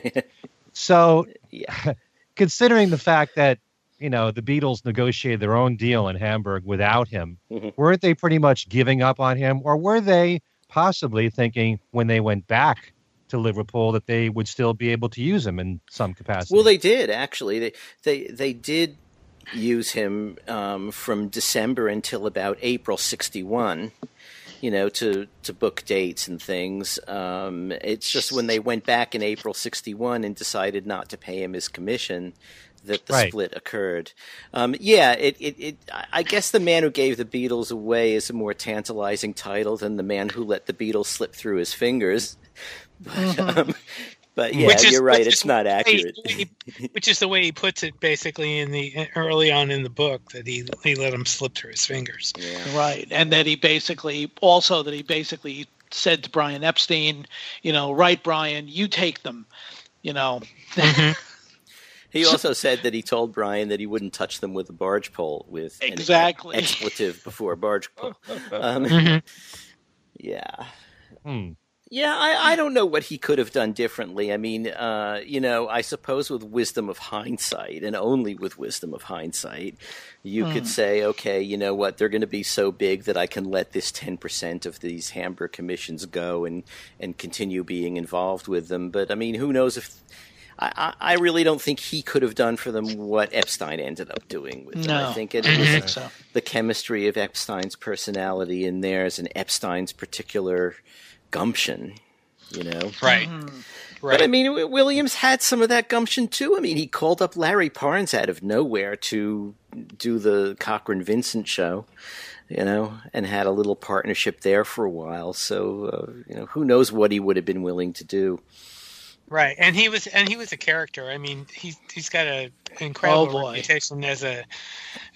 so, yeah. considering the fact that you know, the Beatles negotiated their own deal in Hamburg without him. Mm-hmm. Weren't they pretty much giving up on him? Or were they possibly thinking when they went back to Liverpool that they would still be able to use him in some capacity? Well, they did actually. They they they did use him um, from December until about April '61. You know, to to book dates and things. Um, it's just when they went back in April '61 and decided not to pay him his commission that the right. split occurred. Um, yeah, it, it, it, I guess the man who gave the Beatles away is a more tantalizing title than the man who let the Beatles slip through his fingers. But, mm-hmm. um, but yeah, is, you're right. It's not accurate. He, which is the way he puts it, basically, in the early on in the book that he he let him slip through his fingers. Yeah. Right, and that he basically also that he basically said to Brian Epstein, you know, right, Brian, you take them, you know. Mm-hmm. He also said that he told Brian that he wouldn't touch them with a barge pole with exactly an expletive before barge pole. Um, mm-hmm. Yeah. Hmm. Yeah, I, I don't know what he could have done differently. I mean, uh, you know, I suppose with wisdom of hindsight, and only with wisdom of hindsight, you could hmm. say, okay, you know what, they're going to be so big that I can let this 10% of these Hamburg commissions go and, and continue being involved with them. But I mean, who knows if I, I really don't think he could have done for them what Epstein ended up doing with them. No, I think it was think so. the chemistry of Epstein's personality in theirs and Epstein's particular gumption, you know? Right. Mm-hmm. Right. But I mean, Williams had some of that gumption too. I mean, he called up Larry Parnes out of nowhere to do the Cochran Vincent show, you know, and had a little partnership there for a while. So, uh, you know, who knows what he would have been willing to do. Right, and he was and he was a character. I mean, he's he's got a incredible Oh, reputation as a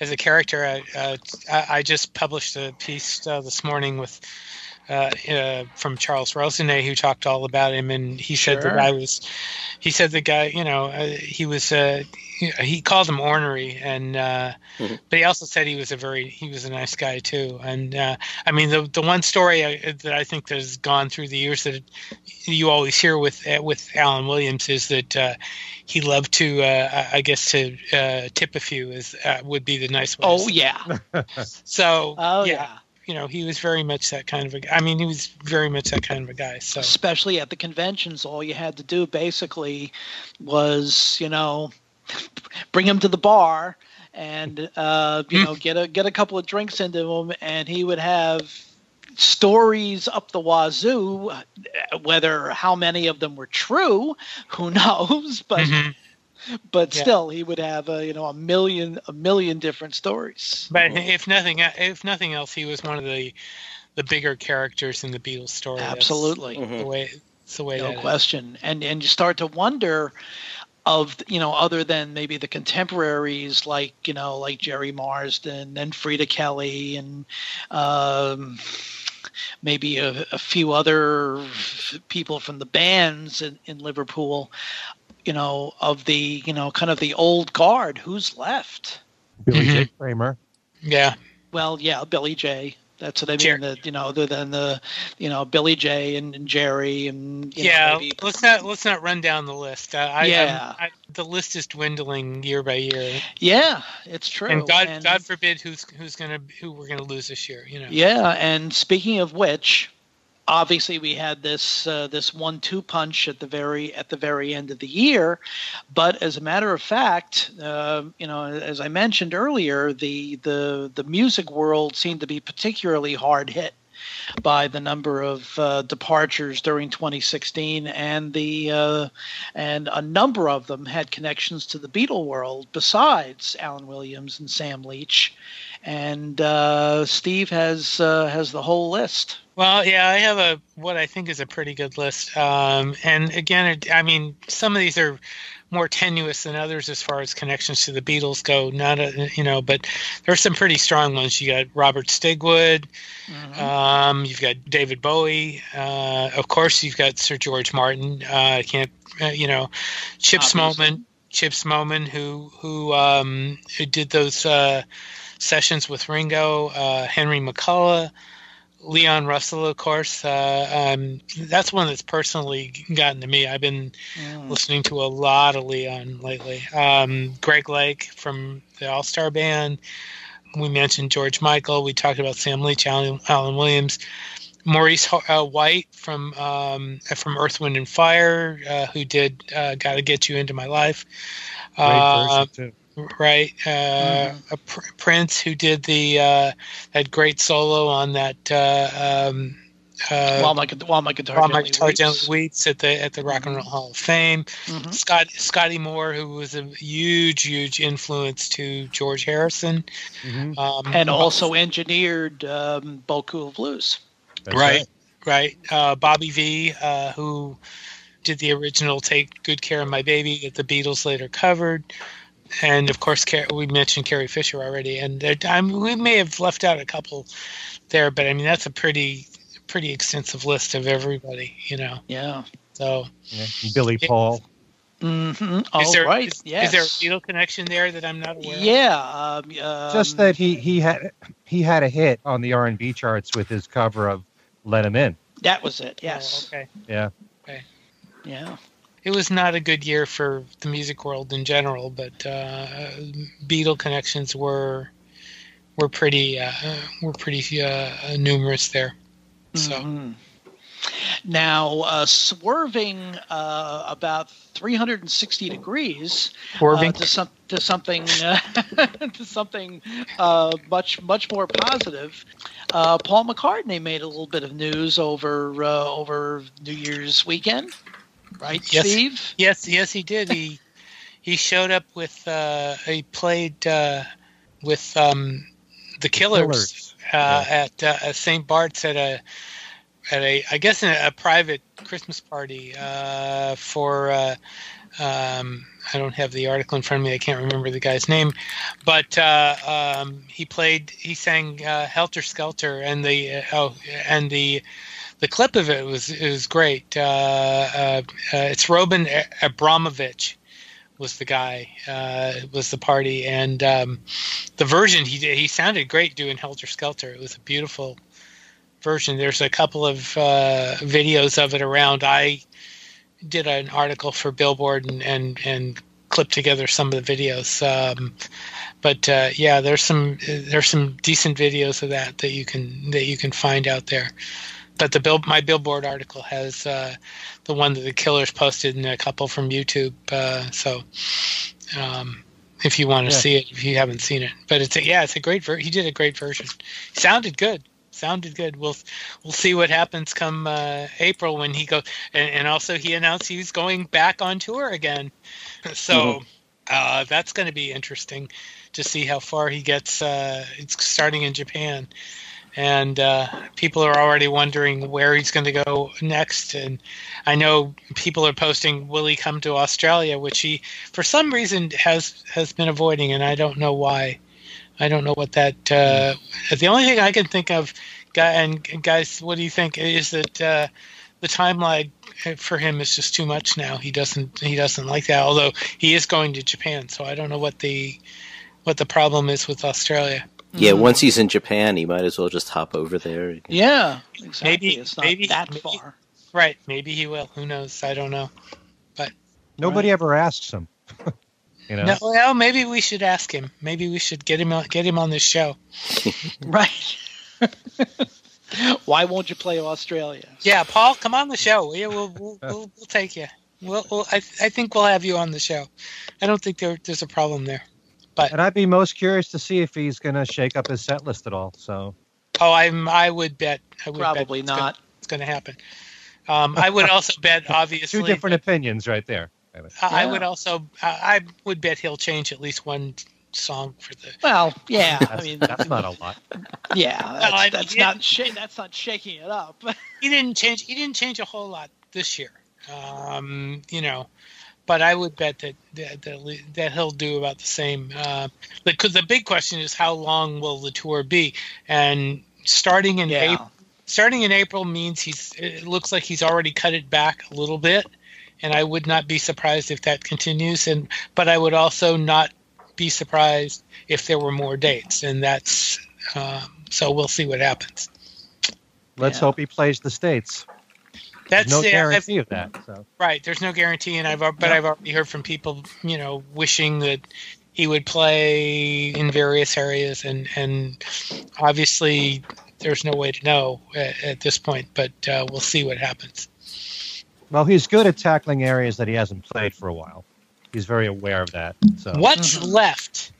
as a character. I, uh, I, I just published a piece uh, this morning with uh, uh, from Charles Rosenay who talked all about him, and he said the Sure. guy was he said the guy you know uh, he was uh, he called him ornery, and uh, Mhm. but he also said he was a very he was a nice guy too. And uh, I mean the the one story I, that I think that has gone through the years that you always hear with with Alan Williams is that uh, he loved to uh, I- I guess to uh, tip a few is uh, would be the nice way. to Oh say it. yeah. So Oh yeah, yeah. You know he was very much that kind of a. I mean he was very much that kind of a guy. So Especially at the conventions, all you had to do basically was, you know, bring him to the bar and uh, you know get a get a couple of drinks into him, and he would have stories up the wazoo. Whether how many of them were true, who knows? But Mhm. But Yeah. still, he would have a you know a million a million different stories. But if nothing, if nothing else, he was one of the the bigger characters in the Beatles story. That's Absolutely. Mhm. the way. It's the way no that is. question and and you start to wonder of you know other than maybe the contemporaries like you know like gerry marsden and freda kelly and um maybe a, a few other people from the bands in, in liverpool you know of the you know kind of the old guard who's left Billy J. Mhm. Kramer. Yeah. well yeah billy j that's what i mean Jer- that you know other than the you know billy j and, and gerry and you know, yeah. maybe- let's not let's not run down the list. Uh, I, Yeah. I, the list is dwindling year by year, yeah it's true and God And- God forbid who's who's gonna who we're gonna lose this year. You know. Yeah, and speaking of which, obviously we had this uh, this one two punch at the very at the very end of the year, but as a matter of fact, uh, you know, as I mentioned earlier, the the the music world seemed to be particularly hard hit by the number of uh, departures during 2016, and the uh, and a number of them had connections to the Beatle world besides Alan Williams and Sam Leach, and uh, Steve has uh, has the whole list. Well, yeah, I have a what I think is a pretty good list. Um, and again, it, I mean, some of these are more tenuous than others as far as connections to the Beatles go. Not a, you know, but there's some pretty strong ones. You got Robert Stigwood. Um, you've got David Bowie. Uh, of course, you've got Sir George Martin. Uh, I can't, uh, you know, Chips Obviously. Moman. Chips Moman, who who um, who did those uh, sessions with Ringo, uh, Henry McCullough, Leon Russell, of course. Uh, um, that's one that's personally gotten to me. I've been Mm. listening to a lot of Leon lately. Um, Greg Lake from the All Starr Band. We mentioned George Michael. We talked about Sam Leach, Alan, Alan Williams, Maurice uh, White from um, from Earth, Wind and Fire, uh, who did uh, "Got to Get You Into My Life." Great Uh, version, too. Right, uh, a Pr- Prince, who did the uh, that great solo on that. Uh, um, uh, while my while my guitar while my guitar weeps. gently weeps at the at the Rock and Roll Hall of Fame. Mhm. Scott Scotty Moore, who was a huge, huge influence to George Harrison, Mhm. um, and also engineered um, Beaucoups of Blues. That's right, right. Uh, Bobby Vee, uh, who did the original "Take Good Care of My Baby" that the Beatles later covered, and of course, we mentioned Carrie Fisher already, and there, I mean, we may have left out a couple there, but I mean that's a pretty pretty extensive list of everybody, you know. Yeah. So, Yeah. Billy Paul. Mm-hmm. Oh, is there right. is- yes. is there a Beatle connection there that I'm not aware of? Yeah. Um, Just um, that he he had he had a hit on the R and B charts with his cover of "Let Him In." that was it. Oh, Yes. okay. Yeah. Okay. Yeah. It was not a good year for the music world in general, but uh, Beatle connections were were pretty uh, were pretty uh, numerous there. So Mhm. Now, uh, swerving uh, about 360 degrees uh, to, some, to something uh, to something uh, much much more positive. Uh, Paul McCartney made a little bit of news over uh, over New Year's weekend, right, Yes. Steve? yes, yes, he did. He he showed up with uh, he played uh, with um, the Killers, Killers. uh, at uh, St. Bart's at a at a I guess in a, a private Christmas party uh, for uh, um, I don't have the article in front of me. I can't remember the guy's name, but uh, um, he played he sang uh, Helter Skelter and the oh and the the clip of it was is great. it's Roman Abramovich was the guy uh, was the party. And um, the version he did he sounded great doing helter skelter. It was a beautiful version. There's a couple of uh, videos of it around. I did an article for billboard and and, and clipped together some of the videos. Um, but uh, yeah there's some there's some decent videos of that that you can that you can find out there but the bill my billboard article has uh, the one that the killers posted and a couple from YouTube. Uh, so um, if you want to yeah. see it, if you haven't seen it, but it's a, yeah, it's a great ver- he did a great version. sounded good. Sounded good. We'll we'll see what happens come uh, April when he goes, and, and, also he announced he's going back on tour again. So mm-hmm. Uh, that's going to be interesting to see how far he gets. Uh, it's starting in Japan and uh, people are already wondering where he's going to go next. And I know people are posting, "Will he come to Australia?" Which he, for some reason, has has been avoiding, and I don't know why. I don't know what that. Uh, the only thing I can think of, guy and guys, what do you think? Is that uh, the timeline for him is just too much now. He doesn't he doesn't like that. Although he is going to Japan, so I don't know what the what the problem is with Australia. Yeah, mm. once he's in Japan, he might as well just hop over there. Yeah, exactly. Maybe it's not maybe, that maybe, far. Right. Maybe he will. Who knows? I don't know. But nobody right. ever asks him. you know. No, well, maybe we should ask him. Maybe we should get him on, get him on this show. right. Why won't you play Australia? Yeah, Paul, come on the show. Yeah, we'll we'll, we'll, we'll take you. We'll, we'll, I, I think we'll have you on the show. I don't think there, there's a problem there. But and I'd be most curious to see if he's going to shake up his set list at all. So. Oh, I'm. I would bet. I would Probably bet not. It's going to happen. Um, I would also bet, obviously. Two different opinions right there. I, yeah. I would also. I would bet he'll change at least one song for the. Well, yeah. I mean, that's not a lot. Yeah, that's, no, that's not. Sh- that's not shaking it up. he didn't change. He didn't change a whole lot this year. Um, you know, but I would bet that that, that, that he'll do about the same. Uh, because the big question is how long will the tour be? And starting in yeah. April, starting in April means he's. It looks like he's already cut it back a little bit, and I would not be surprised if that continues. And but I would also not be surprised if there were more dates, and that's. Um, so we'll see what happens. Let's yeah. hope he plays the states. That's no guarantee of that. So. Right, there's no guarantee, and I've but I've already heard from people, you know, wishing that he would play in various areas, and and obviously there's no way to know at, at this point, but uh, we'll see what happens. Well, he's good at tackling areas that he hasn't played for a while. He's very aware of that. So what's mm-hmm. left?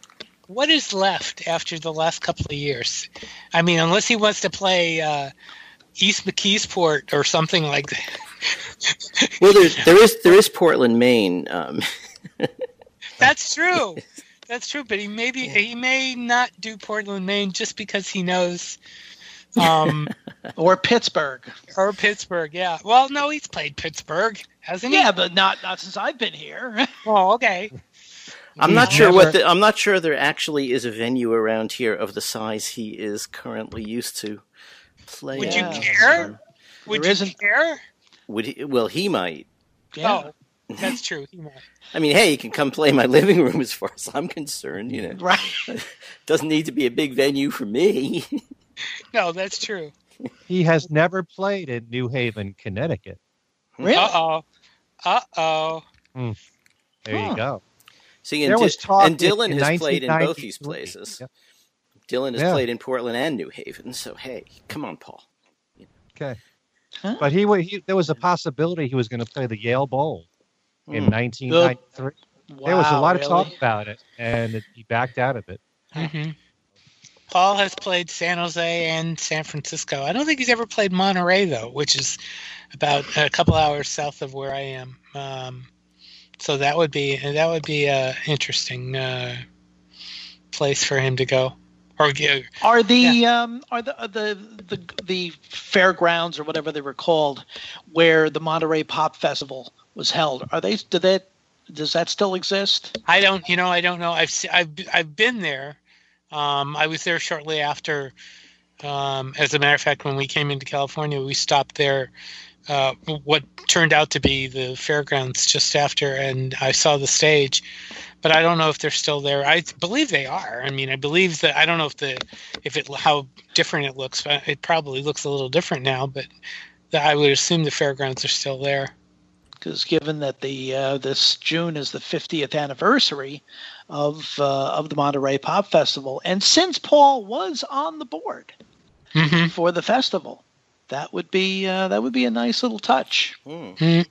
What is left after the last couple of years? I mean, unless he wants to play. Uh, East McKeesport or something like that. well, there's, there is there is Portland, Maine. Um. That's true. That's true, but he may be, he may not do Portland, Maine, just because he knows. Um, or Pittsburgh. Or Pittsburgh, yeah. Well, no, he's played Pittsburgh, hasn't he? Yeah, but not not since I've been here. oh, okay. I'm not sure what the, I'm not sure there actually is a venue around here of the size he is currently used to play. Would you care? Would there you isn't... care? Would he? Well, he might. Yeah. Oh, that's true. He might. I mean, hey, you can come play my living room as far as I'm concerned. You know, right? Doesn't need to be a big venue for me. no, that's true. He has never played in New Haven, Connecticut. Really? Uh oh. Uh oh. Mm. There huh. you go. See, and, Di- and Dylan has played in both these places. Yep. Dylan has yeah. played in Portland and New Haven, so hey, come on, Paul. Okay, huh? but he, he there was a possibility he was going to play the Yale Bowl in 1993. Wow, there was a lot really? of talk about it, and he backed out of it. Mm-hmm. Paul has played San Jose and San Francisco. I don't think he's ever played Monterey though, which is about a couple hours south of where I am. Um, so that would be that would be a interesting uh, place for him to go. Or are the yeah. um, are the the the the fairgrounds or whatever they were called, where the Monterey Pop Festival was held? Are they do that does that still exist? I don't. You know, I don't know. I've I've I've been there. Um, I was there shortly after. Um, as a matter of fact, when we came into California, we stopped there. Uh, what turned out to be the fairgrounds just after, and I saw the stage, but I don't know if they're still there. I believe they are. I mean, I believe that I don't know if the if it how different it looks. But it probably looks a little different now, but the, I would assume the fairgrounds are still there because given that the uh, this June is the 50th anniversary of uh, of the Monterey Pop Festival, and since Paul was on the board mm-hmm. for the festival, that would be uh, that would be a nice little touch. Mm.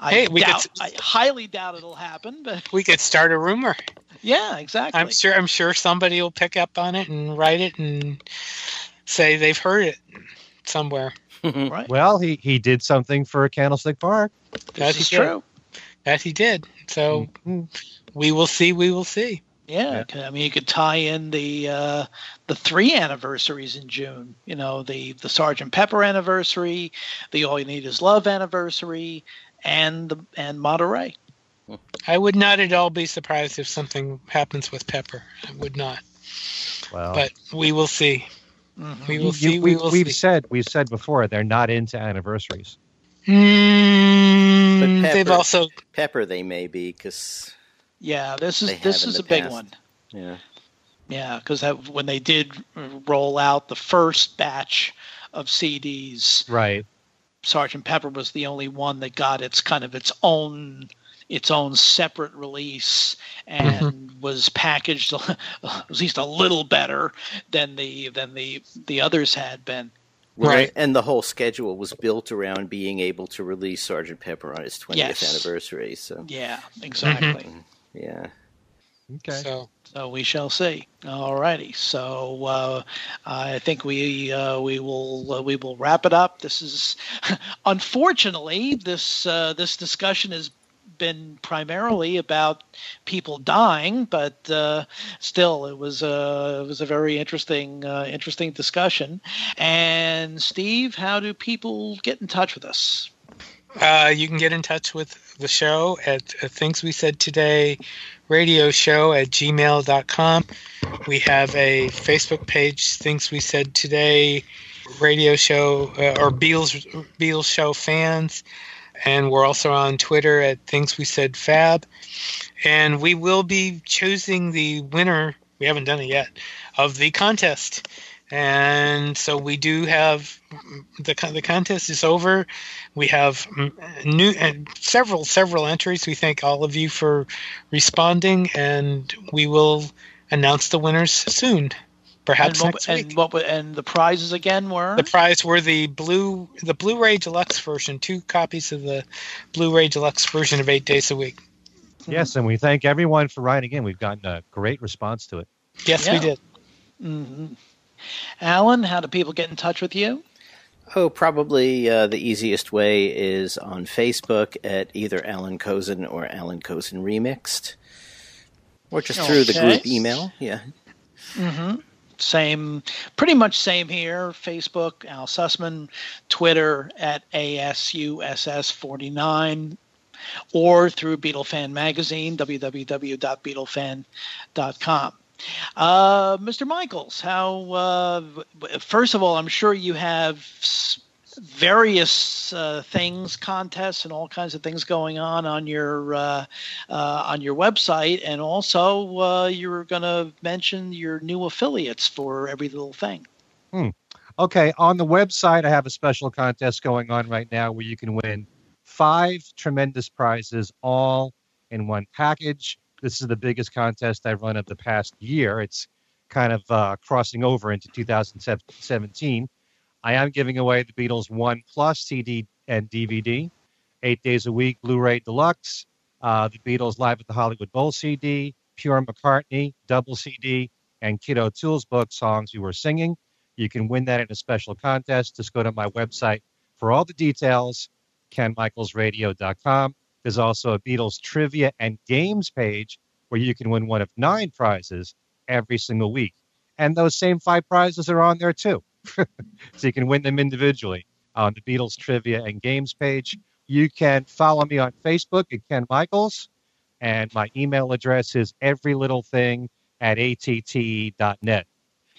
I hey, we doubt, could, I highly doubt it'll happen, but we could start a rumor. Yeah, exactly. I'm sure. I'm sure somebody will pick up on it and write it and say they've heard it somewhere. right. Well, he he did something for Candlestick Park. That is true. That he did. So mm-hmm. we will see. We will see. Yeah, yeah, I mean, you could tie in the uh, the three anniversaries in June. You know, the the Sergeant Pepper anniversary, the All You Need Is Love anniversary, and the and Monterey. I would not at all be surprised if something happens with Pepper. I would not. Well, but we will see. Mm-hmm. We will you, see. we, will we've see. said we've said before they're not into anniversaries. Mm, Pepper, they've also Pepper. They may be because yeah, this is this is a past. big one. Yeah. Yeah, because when they did roll out the first batch of CDs, right? Sergeant Pepper was the only one that got its kind of its own its own separate release and mm-hmm. was packaged at least a little better than the than the the others had been. Right. And the whole schedule was built around being able to release Sergeant Pepper on its 20th yes. anniversary. So Yeah, exactly. Mm-hmm. Yeah. Okay. So, so we shall see. All righty. So uh, I think we uh, we will uh, we will wrap it up. This is unfortunately this uh, this discussion has been primarily about people dying, but uh, still, it was a it was a very interesting uh, interesting discussion. And Steve, how do people get in touch with us? Uh, you can get in touch with the show at uh, Things We Said Today radio show at gmail.com. We have a Facebook page, Things We Said Today radio show, uh, or Beatles, Beatles show fans. And we're also on Twitter at Things We Said Fab. And we will be choosing the winner, we haven't done it yet, of the contest and so we do have the the contest is over. We have new and several several entries. We thank all of you for responding, and we will announce the winners soon. Perhaps and what, next week. And what and the prizes again were the prize were the blue the Blu-ray deluxe version, two copies of the Blu-ray deluxe version of Eight Days a Week. Yes, and we thank everyone for writing in. We've gotten a great response to it. Yes, yeah. we did. Mm-hmm. Alan, how do people get in touch with you? Oh, probably uh, the easiest way is on Facebook at either Alan Kozinn or Alan Kozinn Remixed, or just through okay. the group email. Yeah. Mm-hmm. Same, pretty much same here. Facebook, Al Sussman, Twitter at ASUSS49, or through Beatle Fan Magazine, www.beatlefan.com. Uh, Mr. Michaels, how? Uh, first of all, I'm sure you have various uh, things, contests, and all kinds of things going on on your uh, uh, on your website, and also uh, you were going to mention your new affiliates for every little thing. Hmm. Okay, on the website, I have a special contest going on right now where you can win five tremendous prizes all in one package. This is the biggest contest I've run of the past year. It's kind of uh, crossing over into 2017. I am giving away the Beatles One Plus CD and DVD, eight days a week, Blu-ray Deluxe, uh, the Beatles Live at the Hollywood Bowl CD, Pure McCartney double CD, and Kit O'Toole's book Songs We Were Singing. You can win that in a special contest. Just go to my website for all the details, kenmichaelsradio.com. There's also a Beatles trivia and games page where you can win one of nine prizes every single week. And those same five prizes are on there too. so you can win them individually on the Beatles trivia and games page. You can follow me on Facebook at Ken Michaels, and my email address is everylittlething at att.net.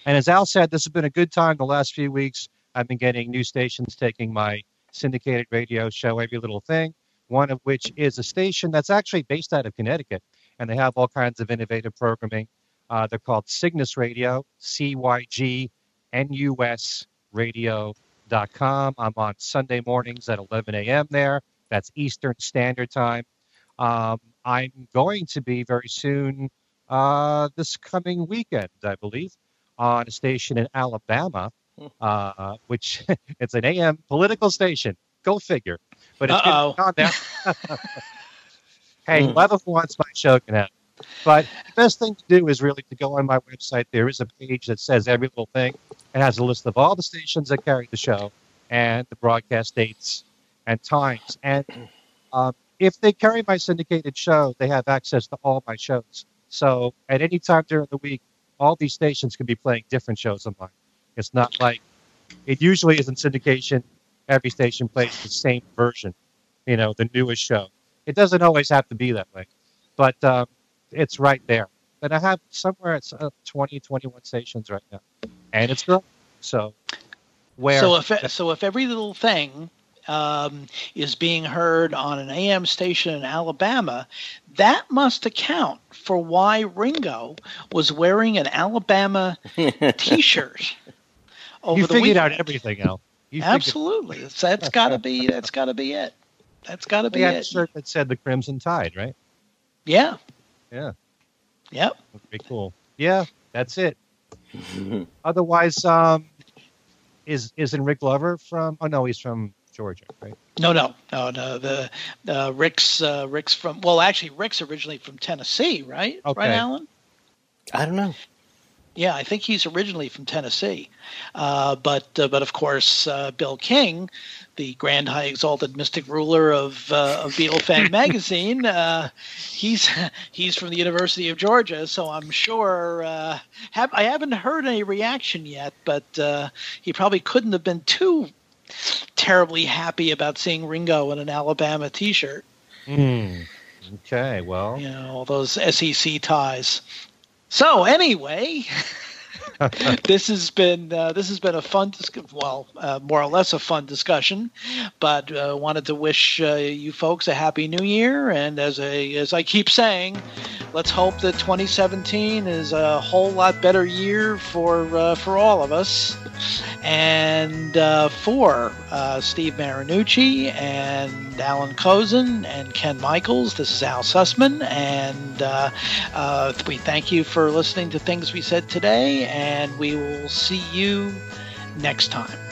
And as Al said, this has been a good time the last few weeks. I've been getting new stations taking my syndicated radio show, Every Little Thing, one of which is a station that's actually based out of Connecticut, and they have all kinds of innovative programming. Uh, they're called Cygnus Radio, C Y G N U S Radio.com. I'm on Sunday mornings at 11 a.m. there. That's Eastern Standard Time. Um, I'm going to be very soon, uh, this coming weekend, I believe, on a station in Alabama, hmm. uh, which it's an AM political station. Go figure. But it's on there. hey, whoever wants my show can have. But the best thing to do is really to go on my website. There is a page that says every little thing. It has a list of all the stations that carry the show and the broadcast dates and times. And um, if they carry my syndicated show, they have access to all my shows. So at any time during the week, all these stations can be playing different shows of mine. It's not like it usually is in syndication. Every station plays the same version, you know, the newest show. It doesn't always have to be that way, but um, it's right there. And I have somewhere it's uh, 20, 21 stations right now, and it's growing. So where? So if so, if every little thing um, is being heard on an AM station in Alabama, that must account for why Ringo was wearing an Alabama T-shirt over you the figured weekend. out everything, Al. You Absolutely, figured... that's got to be that's got to be it. That's got to be had it. a shirt that said the Crimson Tide, right? Yeah. Yeah. Yep. Very cool. Yeah, that's it. Otherwise, um, is isn't Rick Glover from? Oh no, he's from Georgia, right? No, no, no, no. The uh, Rick's uh, Rick's from well, actually, Rick's originally from Tennessee, right? Okay. Right, Alan? I don't know. Yeah, I think he's originally from Tennessee, uh, but uh, but of course, uh, Bill King, the grand high exalted mystic ruler of uh, of Beatlefan magazine, uh, he's he's from the University of Georgia. So I'm sure uh, have, I haven't heard any reaction yet, but he probably couldn't have been too terribly happy about seeing Ringo in an Alabama T-shirt. Mm. Okay, well, you know all those SEC ties. So anyway, this has been uh, this has been a fun, well, uh, more or less a fun discussion. But uh, wanted to wish uh, you folks a happy New Year, and as a as I keep saying, let's hope that 2017 is a whole lot better year for uh, for all of us. And uh, for Steve Marinucci and Alan Kozinn and Ken Michaels, this is Al Sussman, and uh, uh, we thank you for listening to things we said today. And and we will see you next time.